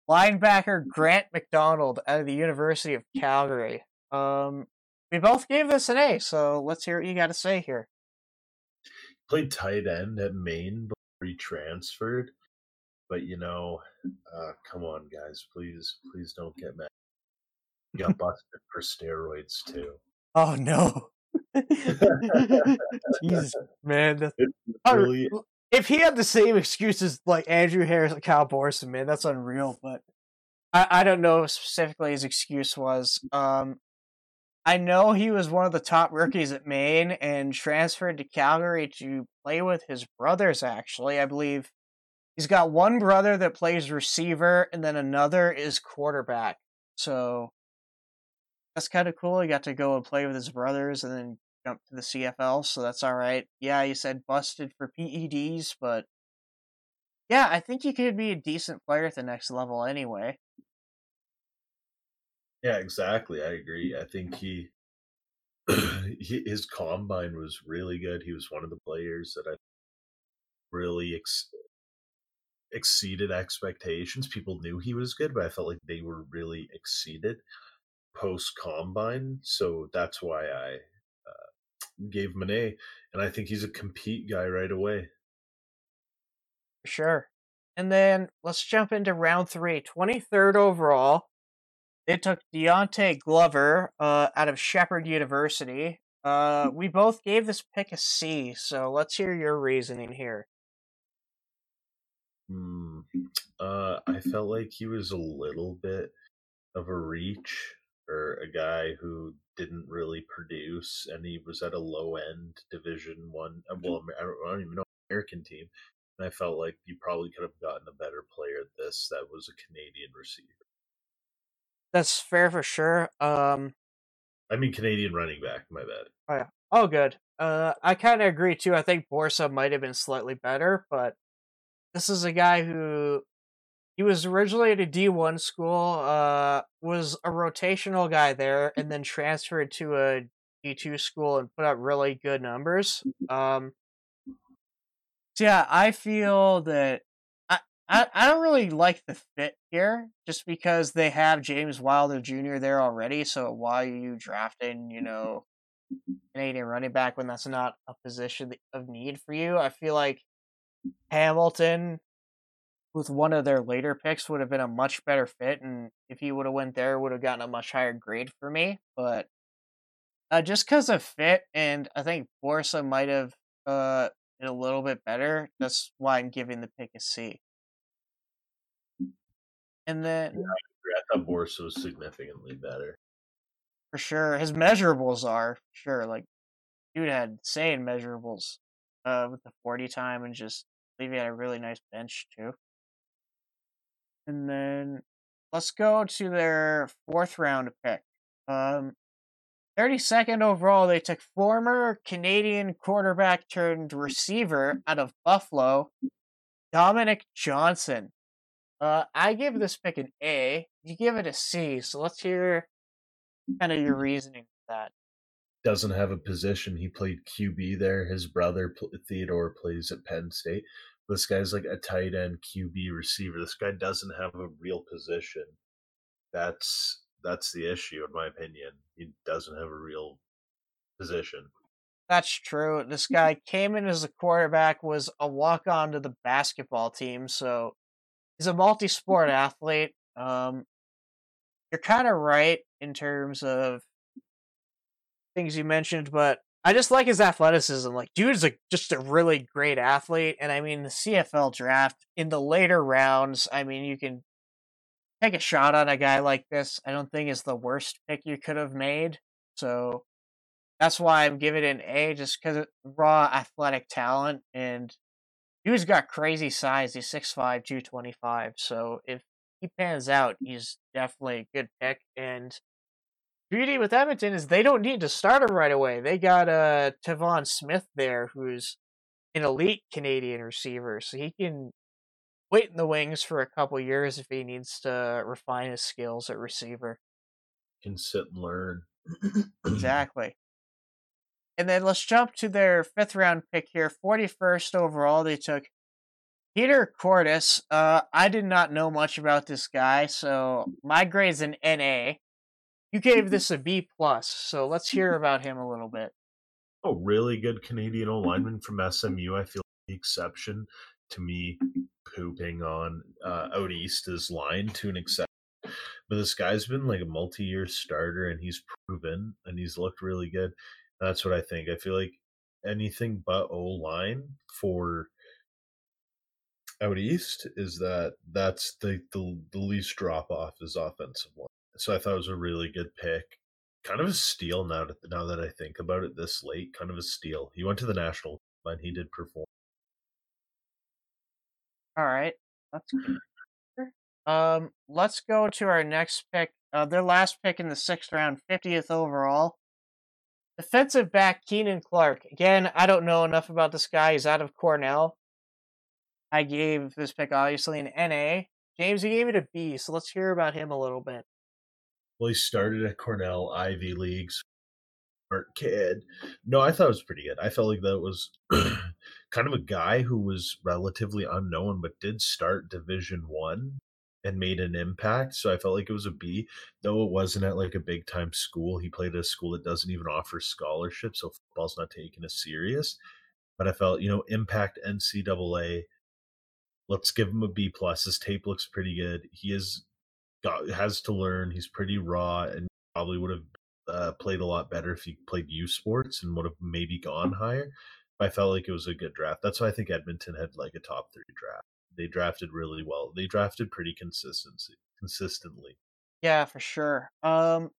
linebacker Grant McDonald out of the University of Calgary. Um, we both gave this an A, so let's hear what you got to say here. Played tight end at Maine before he transferred, but you know, uh, come on, guys, please, please don't get mad. He got busted for steroids too. Oh no! Jesus, man, that's really, if he had the same excuses like Andrew Harris and Kyle Borsa, man, that's unreal. But I, I don't know specifically his excuse was. Um, I know he was one of the top rookies at Maine and transferred to Calgary to play with his brothers. Actually, I believe he's got one brother that plays receiver, and then another is quarterback. So that's kind of cool. He got to go and play with his brothers, and then jump to the CFL, so that's all right. Yeah, you said busted for PEDs, but yeah, I think he could be a decent player at the next level anyway. Yeah, exactly. I agree. I think he, he his combine was really good. He was one of the players that I really ex- exceeded expectations. People knew he was good, but I felt like they were really exceeded post combine. So that's why I uh, gave him an A, and I think he's a compete guy right away. Sure. And then let's jump into round three. 23rd overall. They took Deontay Glover uh, out of Shepherd University. Uh, we both gave this pick a C, so let's hear your reasoning here. Hmm. Uh, I felt like he was a little bit of a reach for a guy who didn't really produce, and he was at a low end Division One. Uh, well, I don't, I don't even know American team, and I felt like you probably could have gotten a better player at this that was a Canadian receiver. That's fair for sure. Um, I mean Canadian running back. My bad. Oh yeah. Oh, good. Uh, I kind of agree too. I think Borsa might have been slightly better, but this is a guy who he was originally at a D1 school, uh, was a rotational guy there, and then transferred to a D2 school and put up really good numbers. Um, so yeah, I feel that I, I, don't really like the fit here, just because they have James Wilder Jr. there already. So why are you drafting, you know, Canadian running back when that's not a position of need for you? I feel like Hamilton with one of their later picks would have been a much better fit, and if he would have went there, would have gotten a much higher grade for me. But uh, just because of fit, and I think Borsa might have uh, been a little bit better. That's why I'm giving the pick a C. And then yeah, I, thought Borsa was significantly better. For sure, his measurables are sure. Like, dude had insane measurables uh, with the forty time, and just I believe he had a really nice bench too. And then let's go to their fourth round pick. Um, 32nd overall, they took former Canadian quarterback turned receiver out of Buffalo, Dominic Johnson. Uh, I give this pick an A. You give it a C. So let's hear kind of your reasoning for that. Doesn't have a position. He played QB there. His brother Theodore plays at Penn State. This guy's like a tight end QB receiver. This guy doesn't have a real position. That's that's the issue, in my opinion. He doesn't have a real position. That's true. This guy came in as a quarterback, was a walk on to the basketball team, so he's a multi sport athlete. Um, you're kind of right in terms of things you mentioned, but I just like his athleticism. Like, dude is a, just a really great athlete. And I mean, the CFL draft in the later rounds, I mean, you can take a shot on a guy like this. I don't think is the worst pick you could have made. So that's why I'm giving it an A, just because raw athletic talent. And dude's got crazy size. He's 6'5, 225. So if he pans out, he's definitely a good pick. And beauty with Edmonton is they don't need to start him right away. They got uh Tevaun Smith there, who's an elite Canadian receiver, so he can wait in the wings for a couple years if he needs to refine his skills at receiver. Can sit and learn. exactly. And then let's jump to their fifth round pick here, 41st overall. They took Peter Kourtis. Uh, I did not know much about this guy, so my grade's an NA. You gave this a B plus, so let's hear about him a little bit. Oh, really good Canadian O lineman from SMU. I feel like the exception to me pooping on uh, out east is line to an exception. But this guy's been like a multi-year starter, and he's proven, and he's looked really good. That's what I think. I feel like anything but O line for out east is that that's the the, the least drop off is offensive line. So I thought it was a really good pick. Kind of a steal now. To, now that I think about it, this late, kind of a steal. He went to the national, and he did perform. All right, that's good. Um, let's go to our next pick. Uh, their last pick in the sixth round, fiftieth overall. Defensive back Keenan Clark. Again, I don't know enough about this guy. He's out of Cornell. I gave this pick obviously an NA. James, you gave it a B, so let's hear about him a little bit. Well, he started at Cornell Ivy Leagues. Smart kid. No, I thought it was pretty good. I felt like that was kind of a guy who was relatively unknown, but did start Division One and made an impact. So I felt like it was a B, though it wasn't at like a big time school. He played at a school that doesn't even offer scholarships, so football's not taken as serious. But I felt, you know, impact NCAA. Let's give him a B plus. His tape looks pretty good. He is got has to learn. He's pretty raw and probably would have uh, played a lot better if he played U Sports and would have maybe gone higher. I felt like it was a good draft. That's why I think Edmonton had like a top three draft they drafted really well. They drafted pretty consistency consistently. Yeah, for sure. Um,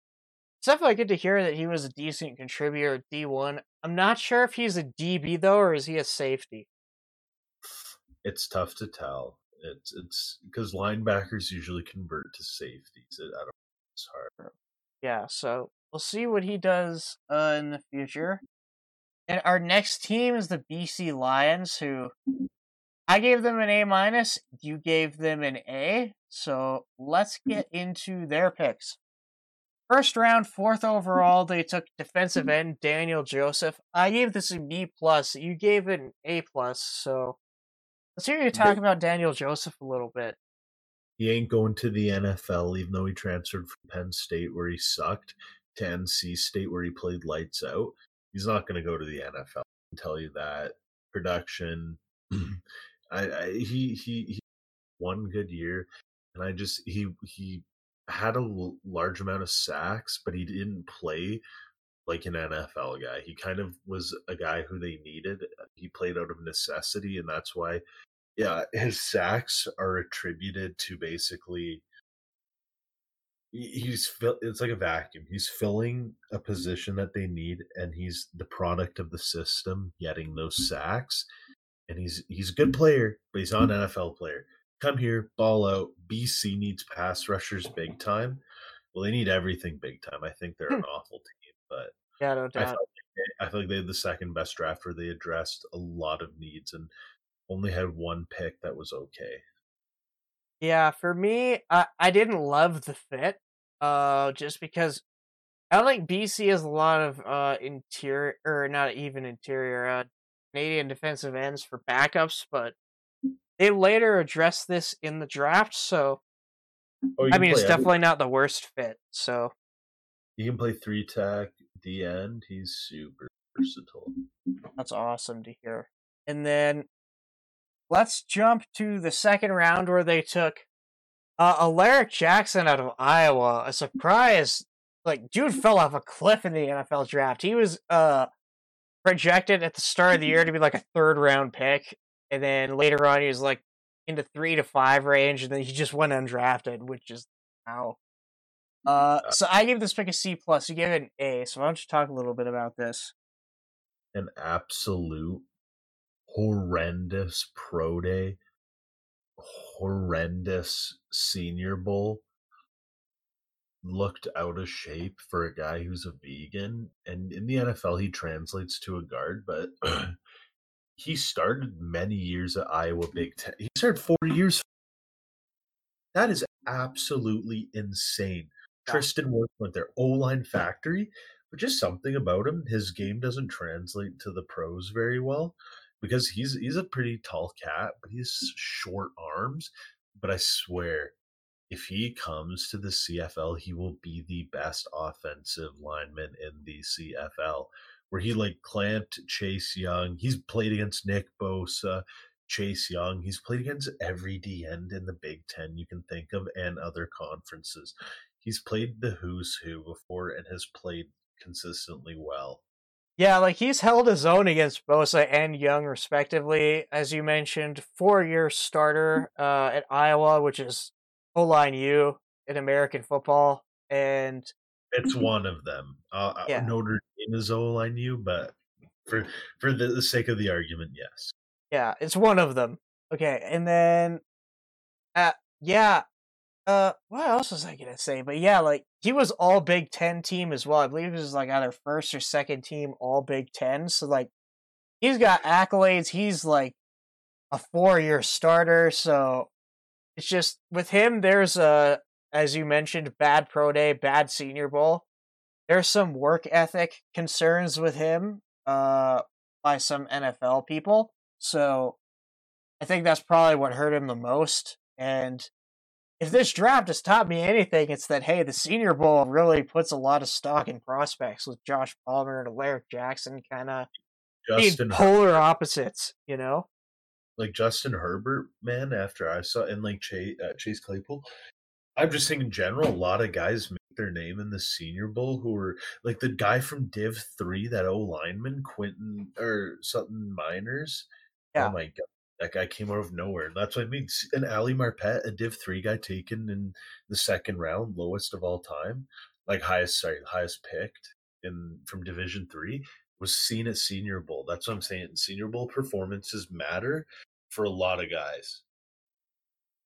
it's definitely good to hear that he was a decent contributor at D one. I'm not sure if he's a DB though, or is he a safety? It's tough to tell. It's it's because linebackers usually convert to safeties. I don't. It's hard. Yeah, so we'll see what he does uh, in the future. And our next team is the BC Lions, who I gave them an A minus. You gave them an A. So let's mm-hmm. get into their picks. First round, fourth overall, they took defensive end Daniel Joseph. I gave this a B plus. You gave it an A plus. So let's hear you talk about Daniel Joseph a little bit. He ain't going to the NFL, even though he transferred from Penn State where he sucked to NC State where he played lights out. He's not going to go to the NFL. I can tell you that. Production, I, I he, he he one good year, and I just he he had a l- large amount of sacks, but he didn't play like an NFL guy. He kind of was a guy who they needed. He played out of necessity, and that's why, yeah, his sacks are attributed to basically he's it's like a vacuum. He's filling a position that they need, and he's the product of the system getting those mm. sacks and he's he's a good player, but he's not an NFL player. Come here, ball out. BC needs pass rushers big time. Well, they need everything big time. I think they're an hmm. awful team, but yeah, no doubt. I feel, like they, I feel like they had the second best draft where they addressed a lot of needs and only had one pick that was okay. Yeah, for me, I, I didn't love the fit, uh, just because I don't think BC has a lot of uh interior or not even interior uh Canadian defensive ends for backups, but they later addressed this in the draft. So, oh, I mean, it's definitely not the worst fit. So, you can play three tech the end. He's super versatile. That's awesome to hear. And then let's jump to the second round where they took uh, Alaric Jackson out of Iowa. A surprise, like dude fell off a cliff in the NFL draft. He was uh projected at the start of the year to be like a third round pick, and then later on he was like in the three to five range, and then he just went undrafted, which is how. Uh, so I gave this pick a C plus. You gave it an A. So why don't you talk a little bit about this? An absolute horrendous pro day, horrendous senior bowl, looked out of shape for a guy who's a vegan. And in the NFL, he translates to a guard, but he started many years at Iowa Big Ten. He started four years. That is absolutely insane. Tristan Wirfs went there, O line factory, but just something about him. His game doesn't translate to the pros very well because he's he's a pretty tall cat, but he's short arms. But I swear, if he comes to the CFL, he will be the best offensive lineman in the CFL. Where he like clamped Chase Young. He's played against Nick Bosa, Chase Young. He's played against every D end in the Big Ten you can think of and other conferences. He's played the who's who before and has played consistently well. Yeah, like he's held his own against Bosa and Young, respectively. As you mentioned, four year starter uh, at Iowa, which is O line U in American football, and it's one of them. Uh, uh, yeah. Notre Dame is O line U, but for for the, the sake of the argument, yes. Yeah, it's one of them. Okay, and then, uh, yeah, uh, what else was I gonna say? But yeah, like he was all Big Ten team as well. I believe he was like either first or second team all Big Ten. So like he's got accolades. He's like a four year starter. So it's just with him, there's a as you mentioned, bad pro day, bad senior bowl. There's some work ethic concerns with him uh, by some NFL people. So I think that's probably what hurt him the most. And if this draft has taught me anything, it's that hey, the Senior Bowl really puts a lot of stock in prospects with Josh Palmer and Alaric Jackson kind of being polar opposites, you know. Like Justin Herbert, man. After I saw and like Chase, uh, Chase Claypool, I'm just saying in general, a lot of guys make their name in the Senior Bowl who are like the guy from Div Three, that O lineman Quentin or something Meinerz. Oh yeah. Oh my god, that guy came out of nowhere. That's what I mean. An Ali Marpet, a Div three guy taken in the second round, lowest of all time, like highest sorry, highest picked in from Division three, was seen at Senior Bowl. That's what I'm saying. Senior Bowl performances matter for a lot of guys.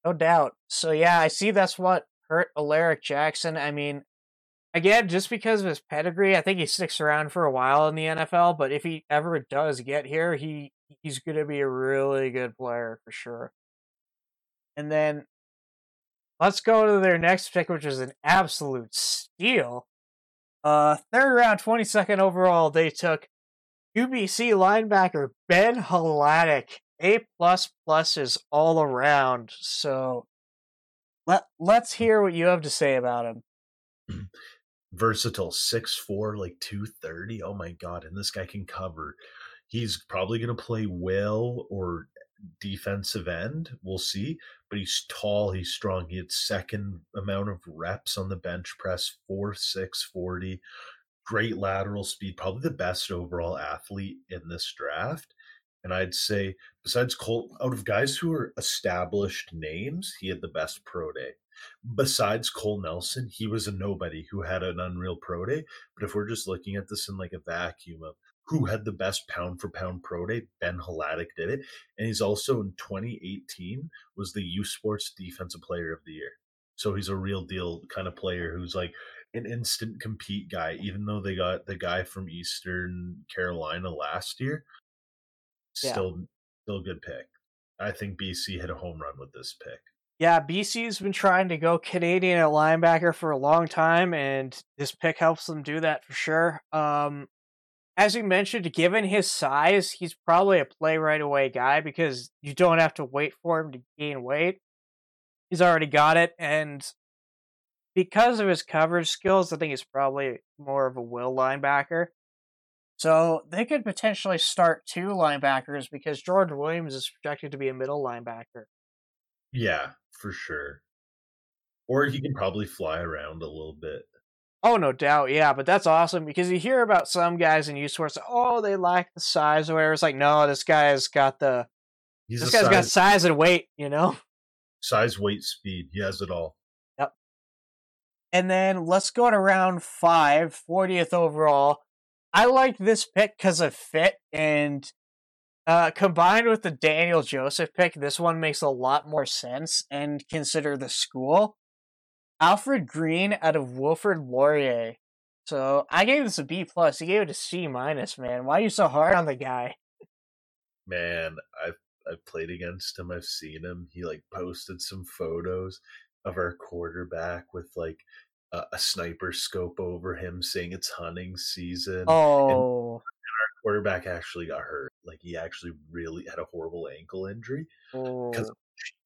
No doubt. So yeah, I see that's what hurt Alaric Jackson. I mean, again, just because of his pedigree, I think he sticks around for a while in the NFL. But if he ever does get here, he he's going to be a really good player for sure. And then let's go to their next pick, which is an absolute steal. Uh, third round, 22nd overall, they took UBC linebacker Ben Hladik. A plus pluses all around. So let let's hear what you have to say about him. Versatile, six four, like two thirty. Oh my god! And this guy can cover. He's probably going to play well or defensive end. We'll see. But he's tall, he's strong. He had second amount of reps on the bench press, four six forty. Great lateral speed, probably the best overall athlete in this draft. And I'd say, besides Cole, out of guys who are established names, he had the best pro day. Besides Cole Nelson, he was a nobody who had an unreal pro day. But if we're just looking at this in like a vacuum of who had the best pound for pound pro day. Ben Hladik did it. And he's also in 2018 was the U Sports Defensive Player of the Year. So he's a real deal kind of player who's like an instant compete guy, even though they got the guy from Eastern Carolina last year. Still yeah. still a good pick. I think BC hit a home run with this pick. Yeah, BC's been trying to go Canadian at linebacker for a long time, and this pick helps them do that for sure. Um, as you mentioned, given his size, he's probably a play right away guy because you don't have to wait for him to gain weight. He's already got it, and because of his coverage skills, I think he's probably more of a will linebacker. So they could potentially start two linebackers because Jordan Williams is projected to be a middle linebacker. Yeah, for sure. Or he can probably fly around a little bit. Oh, no doubt, yeah, but that's awesome because you hear about some guys in U Sports, oh, they lack the size or whatever. It's like, no, this guy's got the, He's this guy's size, got size and weight, you know? Size, weight, speed. He has it all. Yep. And then let's go to round five, 40th overall. I like this pick because of fit and uh, combined with the Daniel Joseph pick, this one makes a lot more sense and consider the school. Alfred Green out of Wilfrid Laurier. So I gave this a B plus. He gave it a C minus, man. Why are you so hard on the guy? Man, I've I've played against him. I've seen him. He like posted some photos of our quarterback with like a, a sniper scope over him, saying it's hunting season. Oh, and our quarterback actually got hurt. Like he actually really had a horrible ankle injury because oh.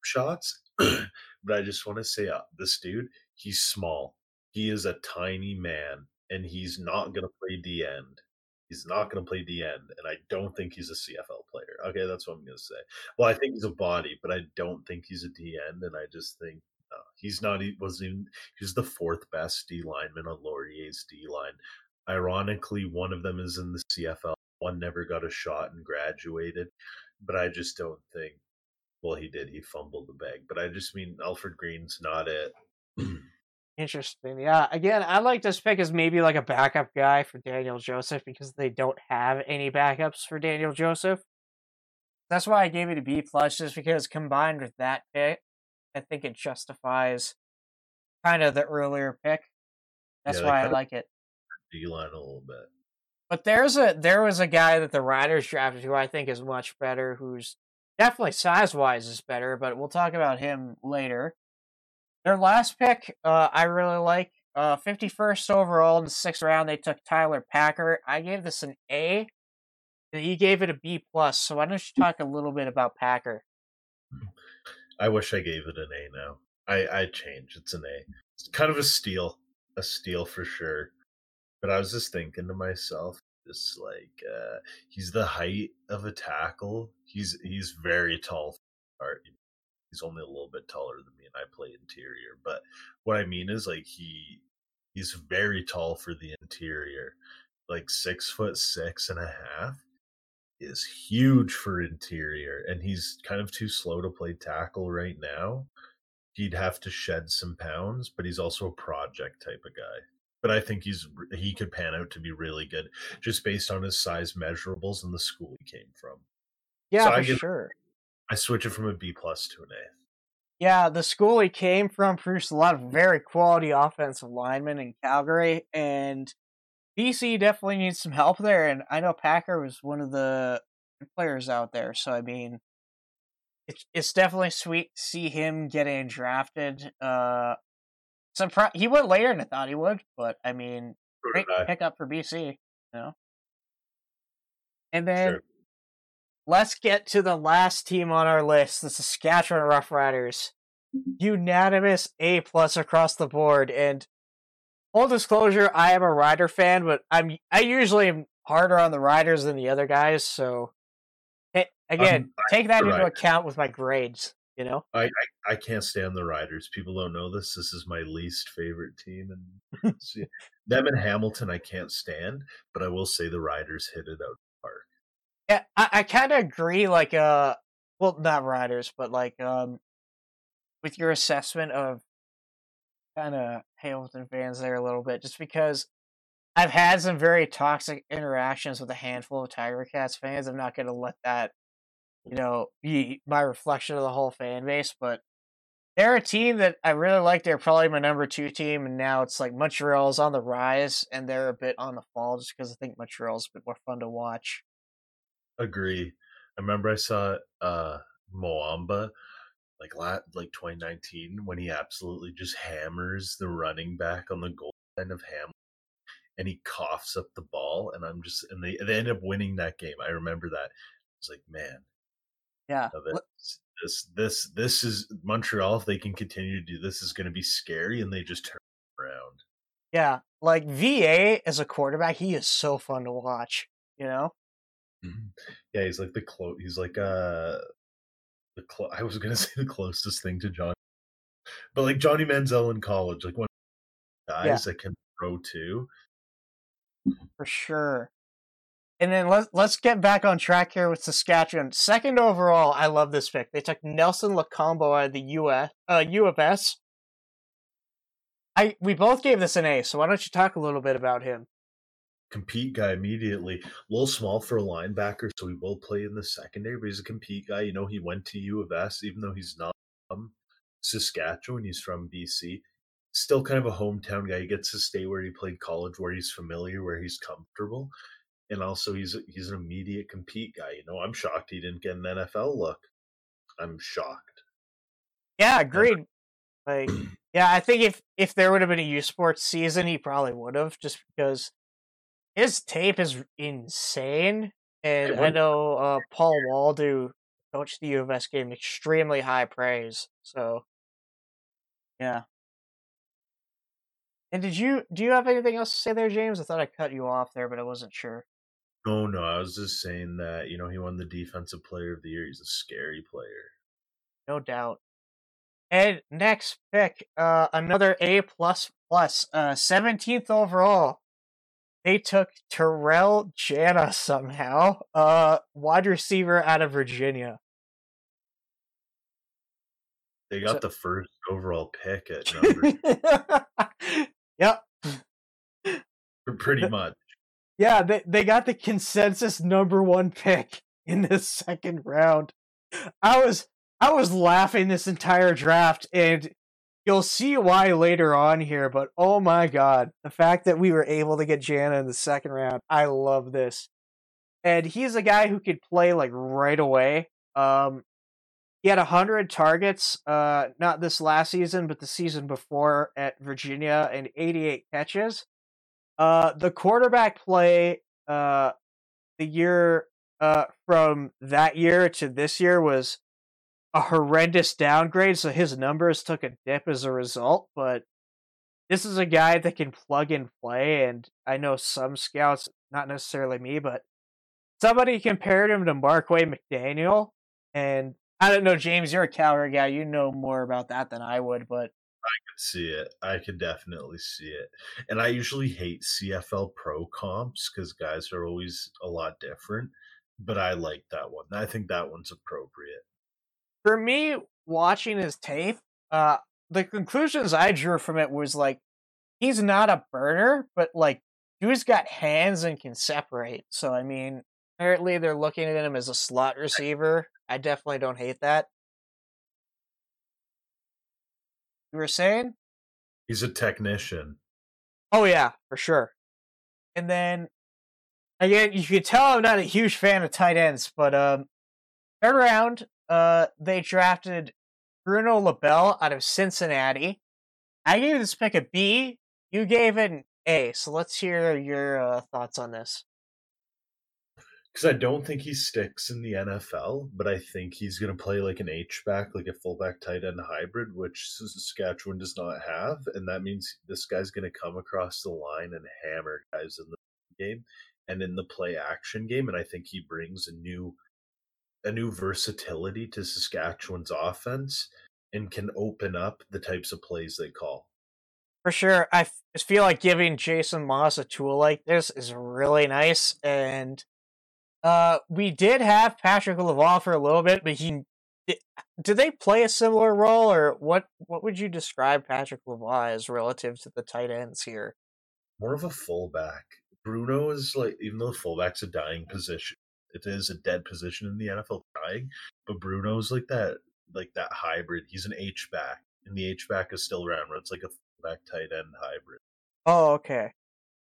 Shots. but I just want to say, uh, this dude, he's small. He is a tiny man, and he's not going to play D end. He's not going to play D end, and I don't think he's a CFL player. Okay, that's what I'm going to say. Well, I think he's a body, but I don't think he's a D end, and I just think no, he's not. He was even. He's the fourth best D lineman on Laurier's D line. Ironically, one of them is in the CFL. One never got a shot and graduated, but I just don't think. Well, he did. He fumbled the bag, but I just mean Alfred Green's not it. Interesting. Yeah. Again, I like this pick as maybe like a backup guy for Daniel Joseph because they don't have any backups for Daniel Joseph. That's why I gave it a B plus, just because combined with that pick, I think it justifies kind of the earlier pick. That's Yeah, why I like it. D line a little bit. But there's a there was a guy that the Riders drafted who I think is much better, who's definitely size wise is better, but we'll talk about him later. Their last pick, uh, I really like. Uh, 51st overall in the sixth round, they took Tyler Packer. I gave this an A, and he gave it a B plus. So why don't you talk a little bit about Packer? I wish I gave it an A now. I I changed. It's an A. It's kind of a steal, a steal for sure. But I was just thinking to myself, just like uh, he's the height of a tackle. He's he's very tall. He's only a little bit taller than me, and I play interior. But what I mean is like he he's very tall for the interior, like six foot six and a half is huge for interior, and he's kind of too slow to play tackle right now. He'd have to shed some pounds, but he's also a project type of guy. But I think he's he could pan out to be really good just based on his size measurables and the school he came from. Yeah, So for I give- sure. I switch it from a B plus to an A. Yeah, the school he came from produced a lot of very quality offensive linemen in Calgary, and BC definitely needs some help there. And I know Packer was one of the players out there, so I mean, it's it's definitely sweet to see him getting drafted. Uh, surpri- he went later than I thought he would, but I mean, great pickup for BC, you know. And then Sure. let's get to the last team on our list, the Saskatchewan Roughriders. Unanimous A plus across the board. And full disclosure, I am a Rider fan, but I'm I usually am harder on the Riders than the other guys. So eh, again, take that into account with my grades. You know, I, I I can't stand the Riders. People don't know this. This is my least favorite team, and them and Hamilton I can't stand. But I will say the Riders hit it out of the park. yeah, I, I kind of agree. Like, uh, well, not Riders, but like, um, with your assessment of kind of Hamilton fans there a little bit, just because I've had some very toxic interactions with a handful of Tiger Cats fans. I'm not going to let that, you know, be my reflection of the whole fan base. But they're a team that I really like. They're probably my number two team, and now it's like Montreal's on the rise, and they're a bit on the fall, just because I think Montreal's a bit more fun to watch. Agree. I remember I saw uh Muamba like la- like 2019 when he absolutely just hammers the running back on the goal line of Hamilton and he coughs up the ball and I'm just and they they end up winning that game. I remember that. It's like, man, Yeah, of it. This this this is Montreal. If they can continue to do this, is going to be scary, and they just turn around. Yeah, like VA as a quarterback, he is so fun to watch. You know, Yeah, he's like the close. He's like uh the clo- I was going to say the closest thing to John, but like Johnny Manziel in college, like one of the guys that can throw too. for sure. And then let's let's get back on track here with Saskatchewan. Second overall, I love this pick. They took Nelson Lokombo out of the US, uh, U of S. I we both gave this an A, so why don't you talk a little bit about him? Compete guy immediately. A little small for a linebacker, so he will play in the secondary, but he's a compete guy. You know, he went to U of S, even though he's not from Saskatchewan, he's from BC. Still kind of a hometown guy. He gets to stay where he played college, where he's familiar, where he's comfortable. And also he's he's an immediate compete guy. You know, I'm shocked he didn't get an NFL look. I'm shocked. Yeah, agreed. Like, yeah, I think if if there would have been a U Sports season, he probably would have, just because his tape is insane. And I know uh, Paul Waldo coached the U of S game extremely high praise. So, yeah. And did you do you have anything else to say there, James? I thought I cut you off there, but I wasn't sure. No, no, I was just saying that, you know, he won the defensive player of the year. He's a scary player. No doubt. And next pick, uh, another A plus plus, uh, seventeenth overall. They took Terrell Jana somehow, uh, wide receiver out of Virginia. They So- got the first overall pick at number yep, pretty much. Yeah, they they got the consensus number one pick in the second round. I was I was laughing this entire draft, and you'll see why later on here, but oh my god, the fact that we were able to get Jana in the second round, I love this. And he's a guy who could play like right away. Um, he had 100 targets, uh, not this last season, but the season before at Virginia, and 88 catches. Uh, the quarterback play, uh, the year uh, from that year to this year was a horrendous downgrade, so his numbers took a dip as a result. But this is a guy that can plug and play, and I know some scouts, not necessarily me, but somebody compared him to Marquay McDaniel, and I don't know, James, you're a Calgary guy. You know more about that than I would, but could see it. I could definitely see it. And I usually hate CFL pro comps because guys are always a lot different. But I like that one. I think that one's appropriate. For me, watching his tape, uh, the conclusions I drew from it was like he's not a burner, but like dude's got hands and can separate. So I mean, apparently they're looking at him as a slot receiver. I definitely don't hate that. You were saying? He's a technician. Oh yeah, for sure. And then again, you could tell I'm not a huge fan of tight ends, but um third round, uh they drafted Bruno Labelle out of Cincinnati. I gave this pick a B. You gave it an A. So let's hear your uh, thoughts on this because I don't think he sticks in the NFL, but I think he's going to play like an H back, like a fullback tight end hybrid, which Saskatchewan does not have, and that means this guy's going to come across the line and hammer guys in the game and in the play action game, and I think he brings a new a new versatility to Saskatchewan's offense and can open up the types of plays they call. For sure, I feel like giving Jason Maas a tool like this is really nice, and uh, we did have Patrick Laval for a little bit, but he did, they play a similar role, or what? What would you describe Patrick Laval as relative to the tight ends here? More of a fullback. Bruno is like, even though fullback's a dying position, it is a dead position in the NFL, dying. But Bruno's like that, like that hybrid. He's an H back, and the H back is still around. Where it's like a fullback tight end hybrid. Oh, okay.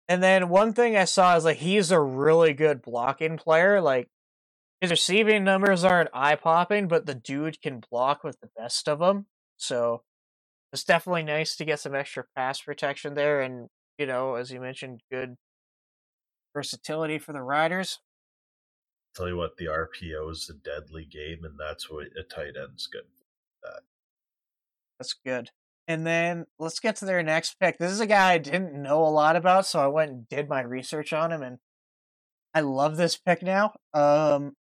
And then one thing I saw is like he's a really good blocking player. Like his receiving numbers aren't eye popping, but the dude can block with the best of them. So it's definitely nice to get some extra pass protection there, and you know, as you mentioned, good versatility for the riders. Tell you what, the RPO is a deadly game, and that's what a tight end's good. That. That's good. And then let's get to their next pick. This is a guy I didn't know a lot about, so I went and did my research on him, and I love this pick now. Um,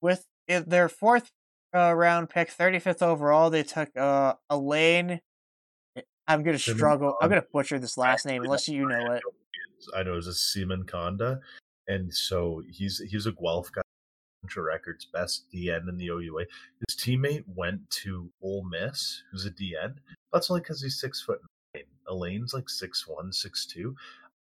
with their fourth uh, round pick, 35th overall, they took uh, Elaine. Eh, I'm gonna struggle. I'm gonna butcher this last name unless you know it. I know it's a Seaman Conda, and so he's he's a Guelph guy records, best DN in the OUA. His teammate went to Ole Miss, who's a DN. That's only because he's six foot nine. Elaine's like six one, six two.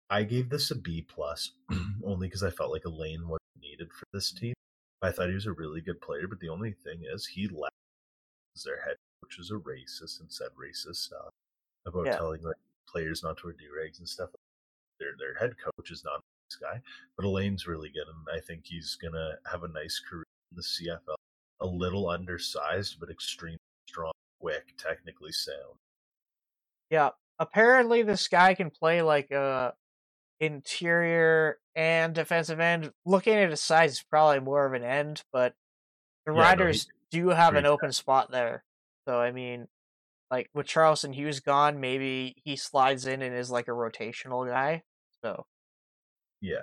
I gave this a B plus, only because I felt like Elaine was needed for this team. I thought he was a really good player, but the only thing is he left their head coach is a racist and said racist stuff about yeah. telling like players not to wear do rags and stuff. Their their head coach is not guy. But Elaine's really good, and I think he's gonna have a nice career in the CFL. A little undersized, but extremely strong, quick, technically sound. Yeah, apparently this guy can play like a uh, interior and defensive end. Looking at his size, he's probably more of an end, but the yeah, Riders no, do have an open spot there. So I mean, like with Charleston Hughes gone, maybe he slides in and is like a rotational guy. So yeah.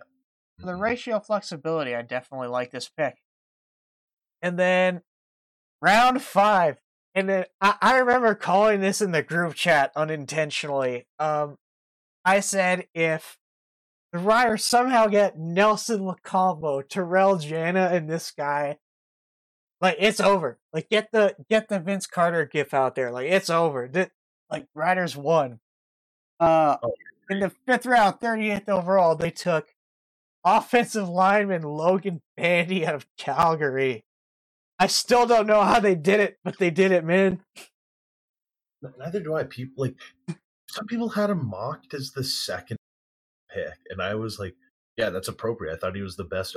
For the mm-hmm. ratio flexibility, I definitely like this pick. And then round five. And then I, I remember calling this in the group chat unintentionally. Um, I said if the Riders somehow get Nelson Lokombo, Terrell Jana, and this guy, like it's over. Like get the get the Vince Carter gif out there. Like it's over. The, like Riders won. Uh, oh, in the fifth round, 38th overall, they took offensive lineman Logan Bandy out of Calgary. I still don't know how they did it, but they did it, man. Neither do I. People like some people had him mocked as the second pick, and I was like, yeah, that's appropriate. I thought he was the best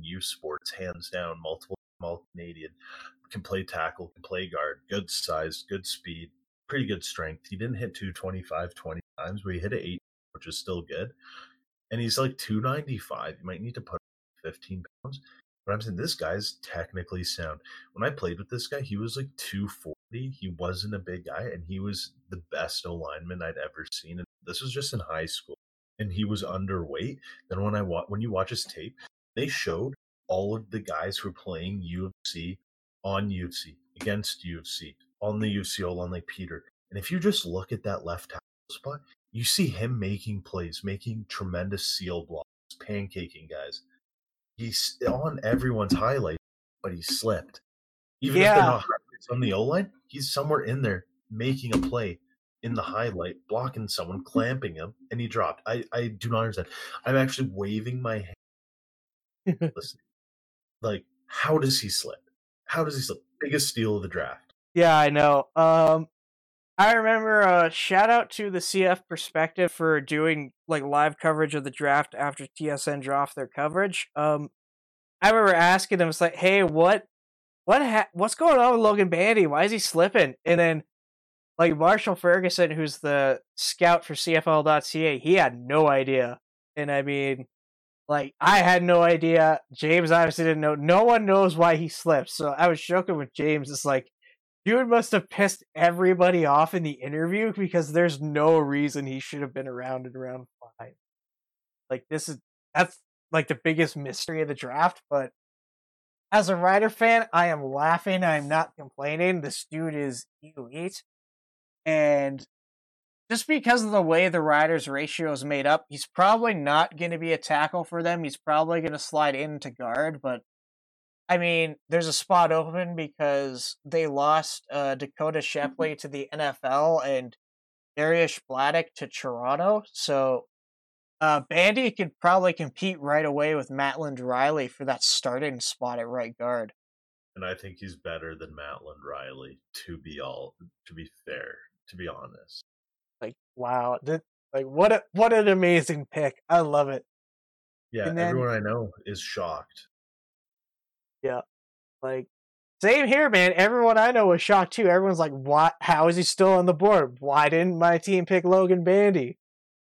U Sports, hands down, multiple all Canadian, can play tackle, can play guard, good size, good speed, pretty good strength. He didn't hit 225 20 times, but he hit it eight, which is still good. And he's like 295. You might need to put 15 pounds. But I'm saying this guy's technically sound. When I played with this guy, he was like 240. He wasn't a big guy, and he was the best lineman I'd ever seen. And this was just in high school, and he was underweight. Then when I wa- when you watch his tape, they showed all of the guys who were playing U of C on U of C against U of C on the U of C line like Peter. And if you just look at that left tackle spot, you see him making plays, making tremendous seal blocks, pancaking guys. He's on everyone's highlight, but he slipped. Even yeah. if they're not on the O line, he's somewhere in there making a play in the highlight, blocking someone, clamping him, and he dropped. I, I do not understand. I'm actually waving my hand. Listen, like, how does he slip? How does he slip? Biggest steal of the draft. Yeah, I know. Um, I remember. Uh, shout out to the CF Perspective for doing like live coverage of the draft after TSN dropped their coverage. Um, I remember asking them, "It's like, hey, what, what, ha- what's going on with Logan Bandy? Why is he slipping?" And then, like Marshall Ferguson, who's the scout for CFL.ca, he had no idea. And I mean, like I had no idea. James obviously didn't know. No one knows why he slipped. So I was joking with James. It's like, dude must have pissed everybody off in the interview because there's no reason he should have been around in round five. Like this is that's like the biggest mystery of the draft. But as a Rider fan, I am laughing. I'm not complaining. This dude is elite. And just because of the way the riders ratio is made up, he's probably not going to be a tackle for them. He's probably going to slide into guard, but I mean, there's a spot open because they lost uh, Dakota mm-hmm. Shepley to the NFL and Dariusz Bladek to Toronto. So uh, Bandy could probably compete right away with Mattland Riley for that starting spot at right guard. And I think he's better than Mattland Riley, to be all to be fair, to be honest. Like wow, that, like what a what an amazing pick! I love it. Yeah, then, everyone I know is shocked. Yeah, like same here, man. Everyone I know was shocked too. Everyone's like, "What? How is he still on the board? Why didn't my team pick Logan Bandy?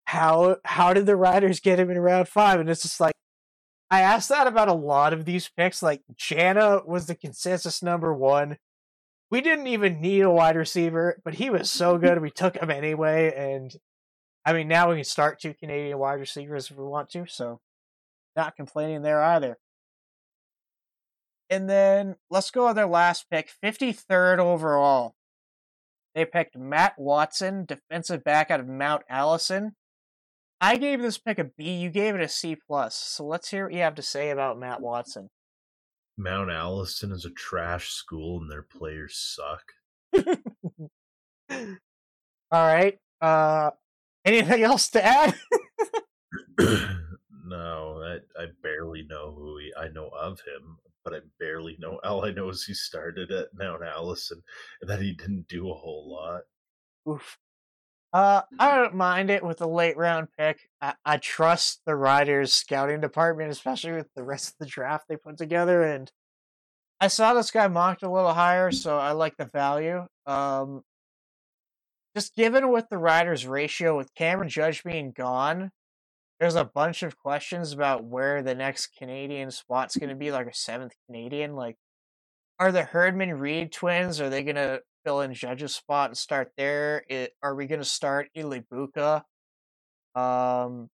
How how did the Riders get him in round five? And it's just like, I asked that about a lot of these picks. Like Jana was the consensus number one we didn't even need a wide receiver, but he was so good we took him anyway. And I mean, now we can start two Canadian wide receivers if we want to, so not complaining there either. And then let's go with their last pick, 53rd overall. They picked Matt Watson, defensive back out of Mount Allison. I gave this pick a B. You gave it a C plus. So let's hear what you have to say about Matt Watson. Mount Allison is a trash school and their players suck. All right. Uh, anything else to add? no, I, I barely know who he. I know of him, but I barely know. All I know is he started at Mount Allison and that he didn't do a whole lot. Oof. Uh, I don't mind it with a late round pick. I, I trust the Riders scouting department, especially with the rest of the draft they put together. And I saw this guy mocked a little higher, so I like the value. Um, just given with the Riders ratio, with Cameron Judge being gone, there's a bunch of questions about where the next Canadian spot's going to be, like a seventh Canadian. Like, are the Herdman Reed twins? Are they going to fill in Judge's spot and start there? It, are we going to start Elie Bouka? Um,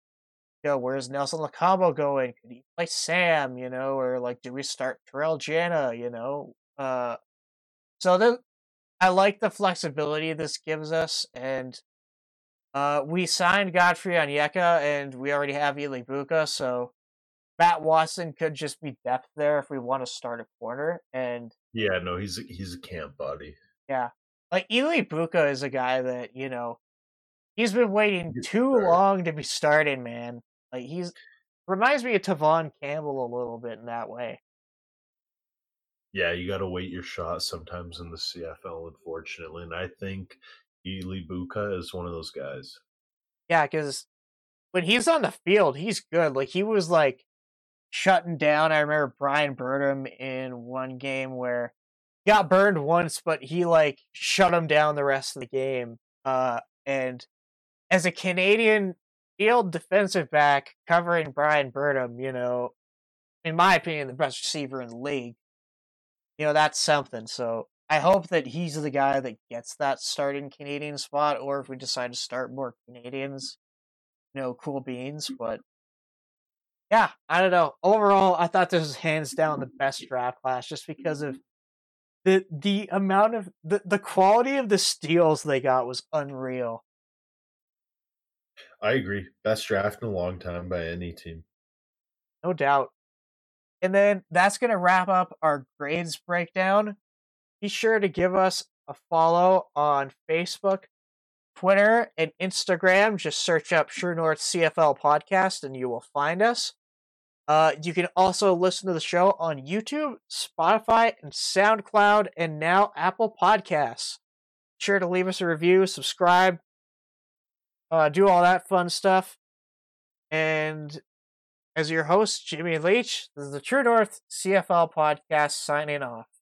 you know, where's Nelson Lokombo going? Could he play Sam? You know, or like, do we start Terrell Jana? You know, uh, so the, I like the flexibility this gives us, and uh, we signed Godfrey Onyeka, and we already have Elie Bouka, so Matt Watson could just be depth there if we want to start a corner. And yeah, no, he's a, he's a camp body. Yeah. Like Elie Bouka is a guy that, you know, he's been waiting too long to be started, man. Like he's reminds me of Tevaughn Campbell a little bit in that way. Yeah, you got to wait your shot sometimes in the CFL, unfortunately. And I think Elie Bouka is one of those guys. Yeah, because when he's on the field, he's good. Like he was like shutting down. I remember Bryan Burnham in one game where he got burned once, but he like shut him down the rest of the game. Uh, and as a Canadian field defensive back covering Bryan Burnham, you know, in my opinion, the best receiver in the league. You know, that's something. So I hope that he's the guy that gets that starting Canadian spot, or if we decide to start more Canadians, you know, cool beans. Mm-hmm. But yeah, I don't know. Overall, I thought this was hands down the best draft class just because of the the amount of the, the quality of the steals they got was unreal. I agree. Best draft in a long time by any team. No doubt. And then that's going to wrap up our grades breakdown. Be sure to give us a follow on Facebook, Twitter, and Instagram. Just search up True North CFL Podcast and you will find us. Uh, you can also listen to the show on YouTube, Spotify, and SoundCloud, and now Apple Podcasts. Be sure to leave us a review, subscribe, uh, do all that fun stuff. And as your host, Jimmy Leach, this is the True North CFL podcast signing off.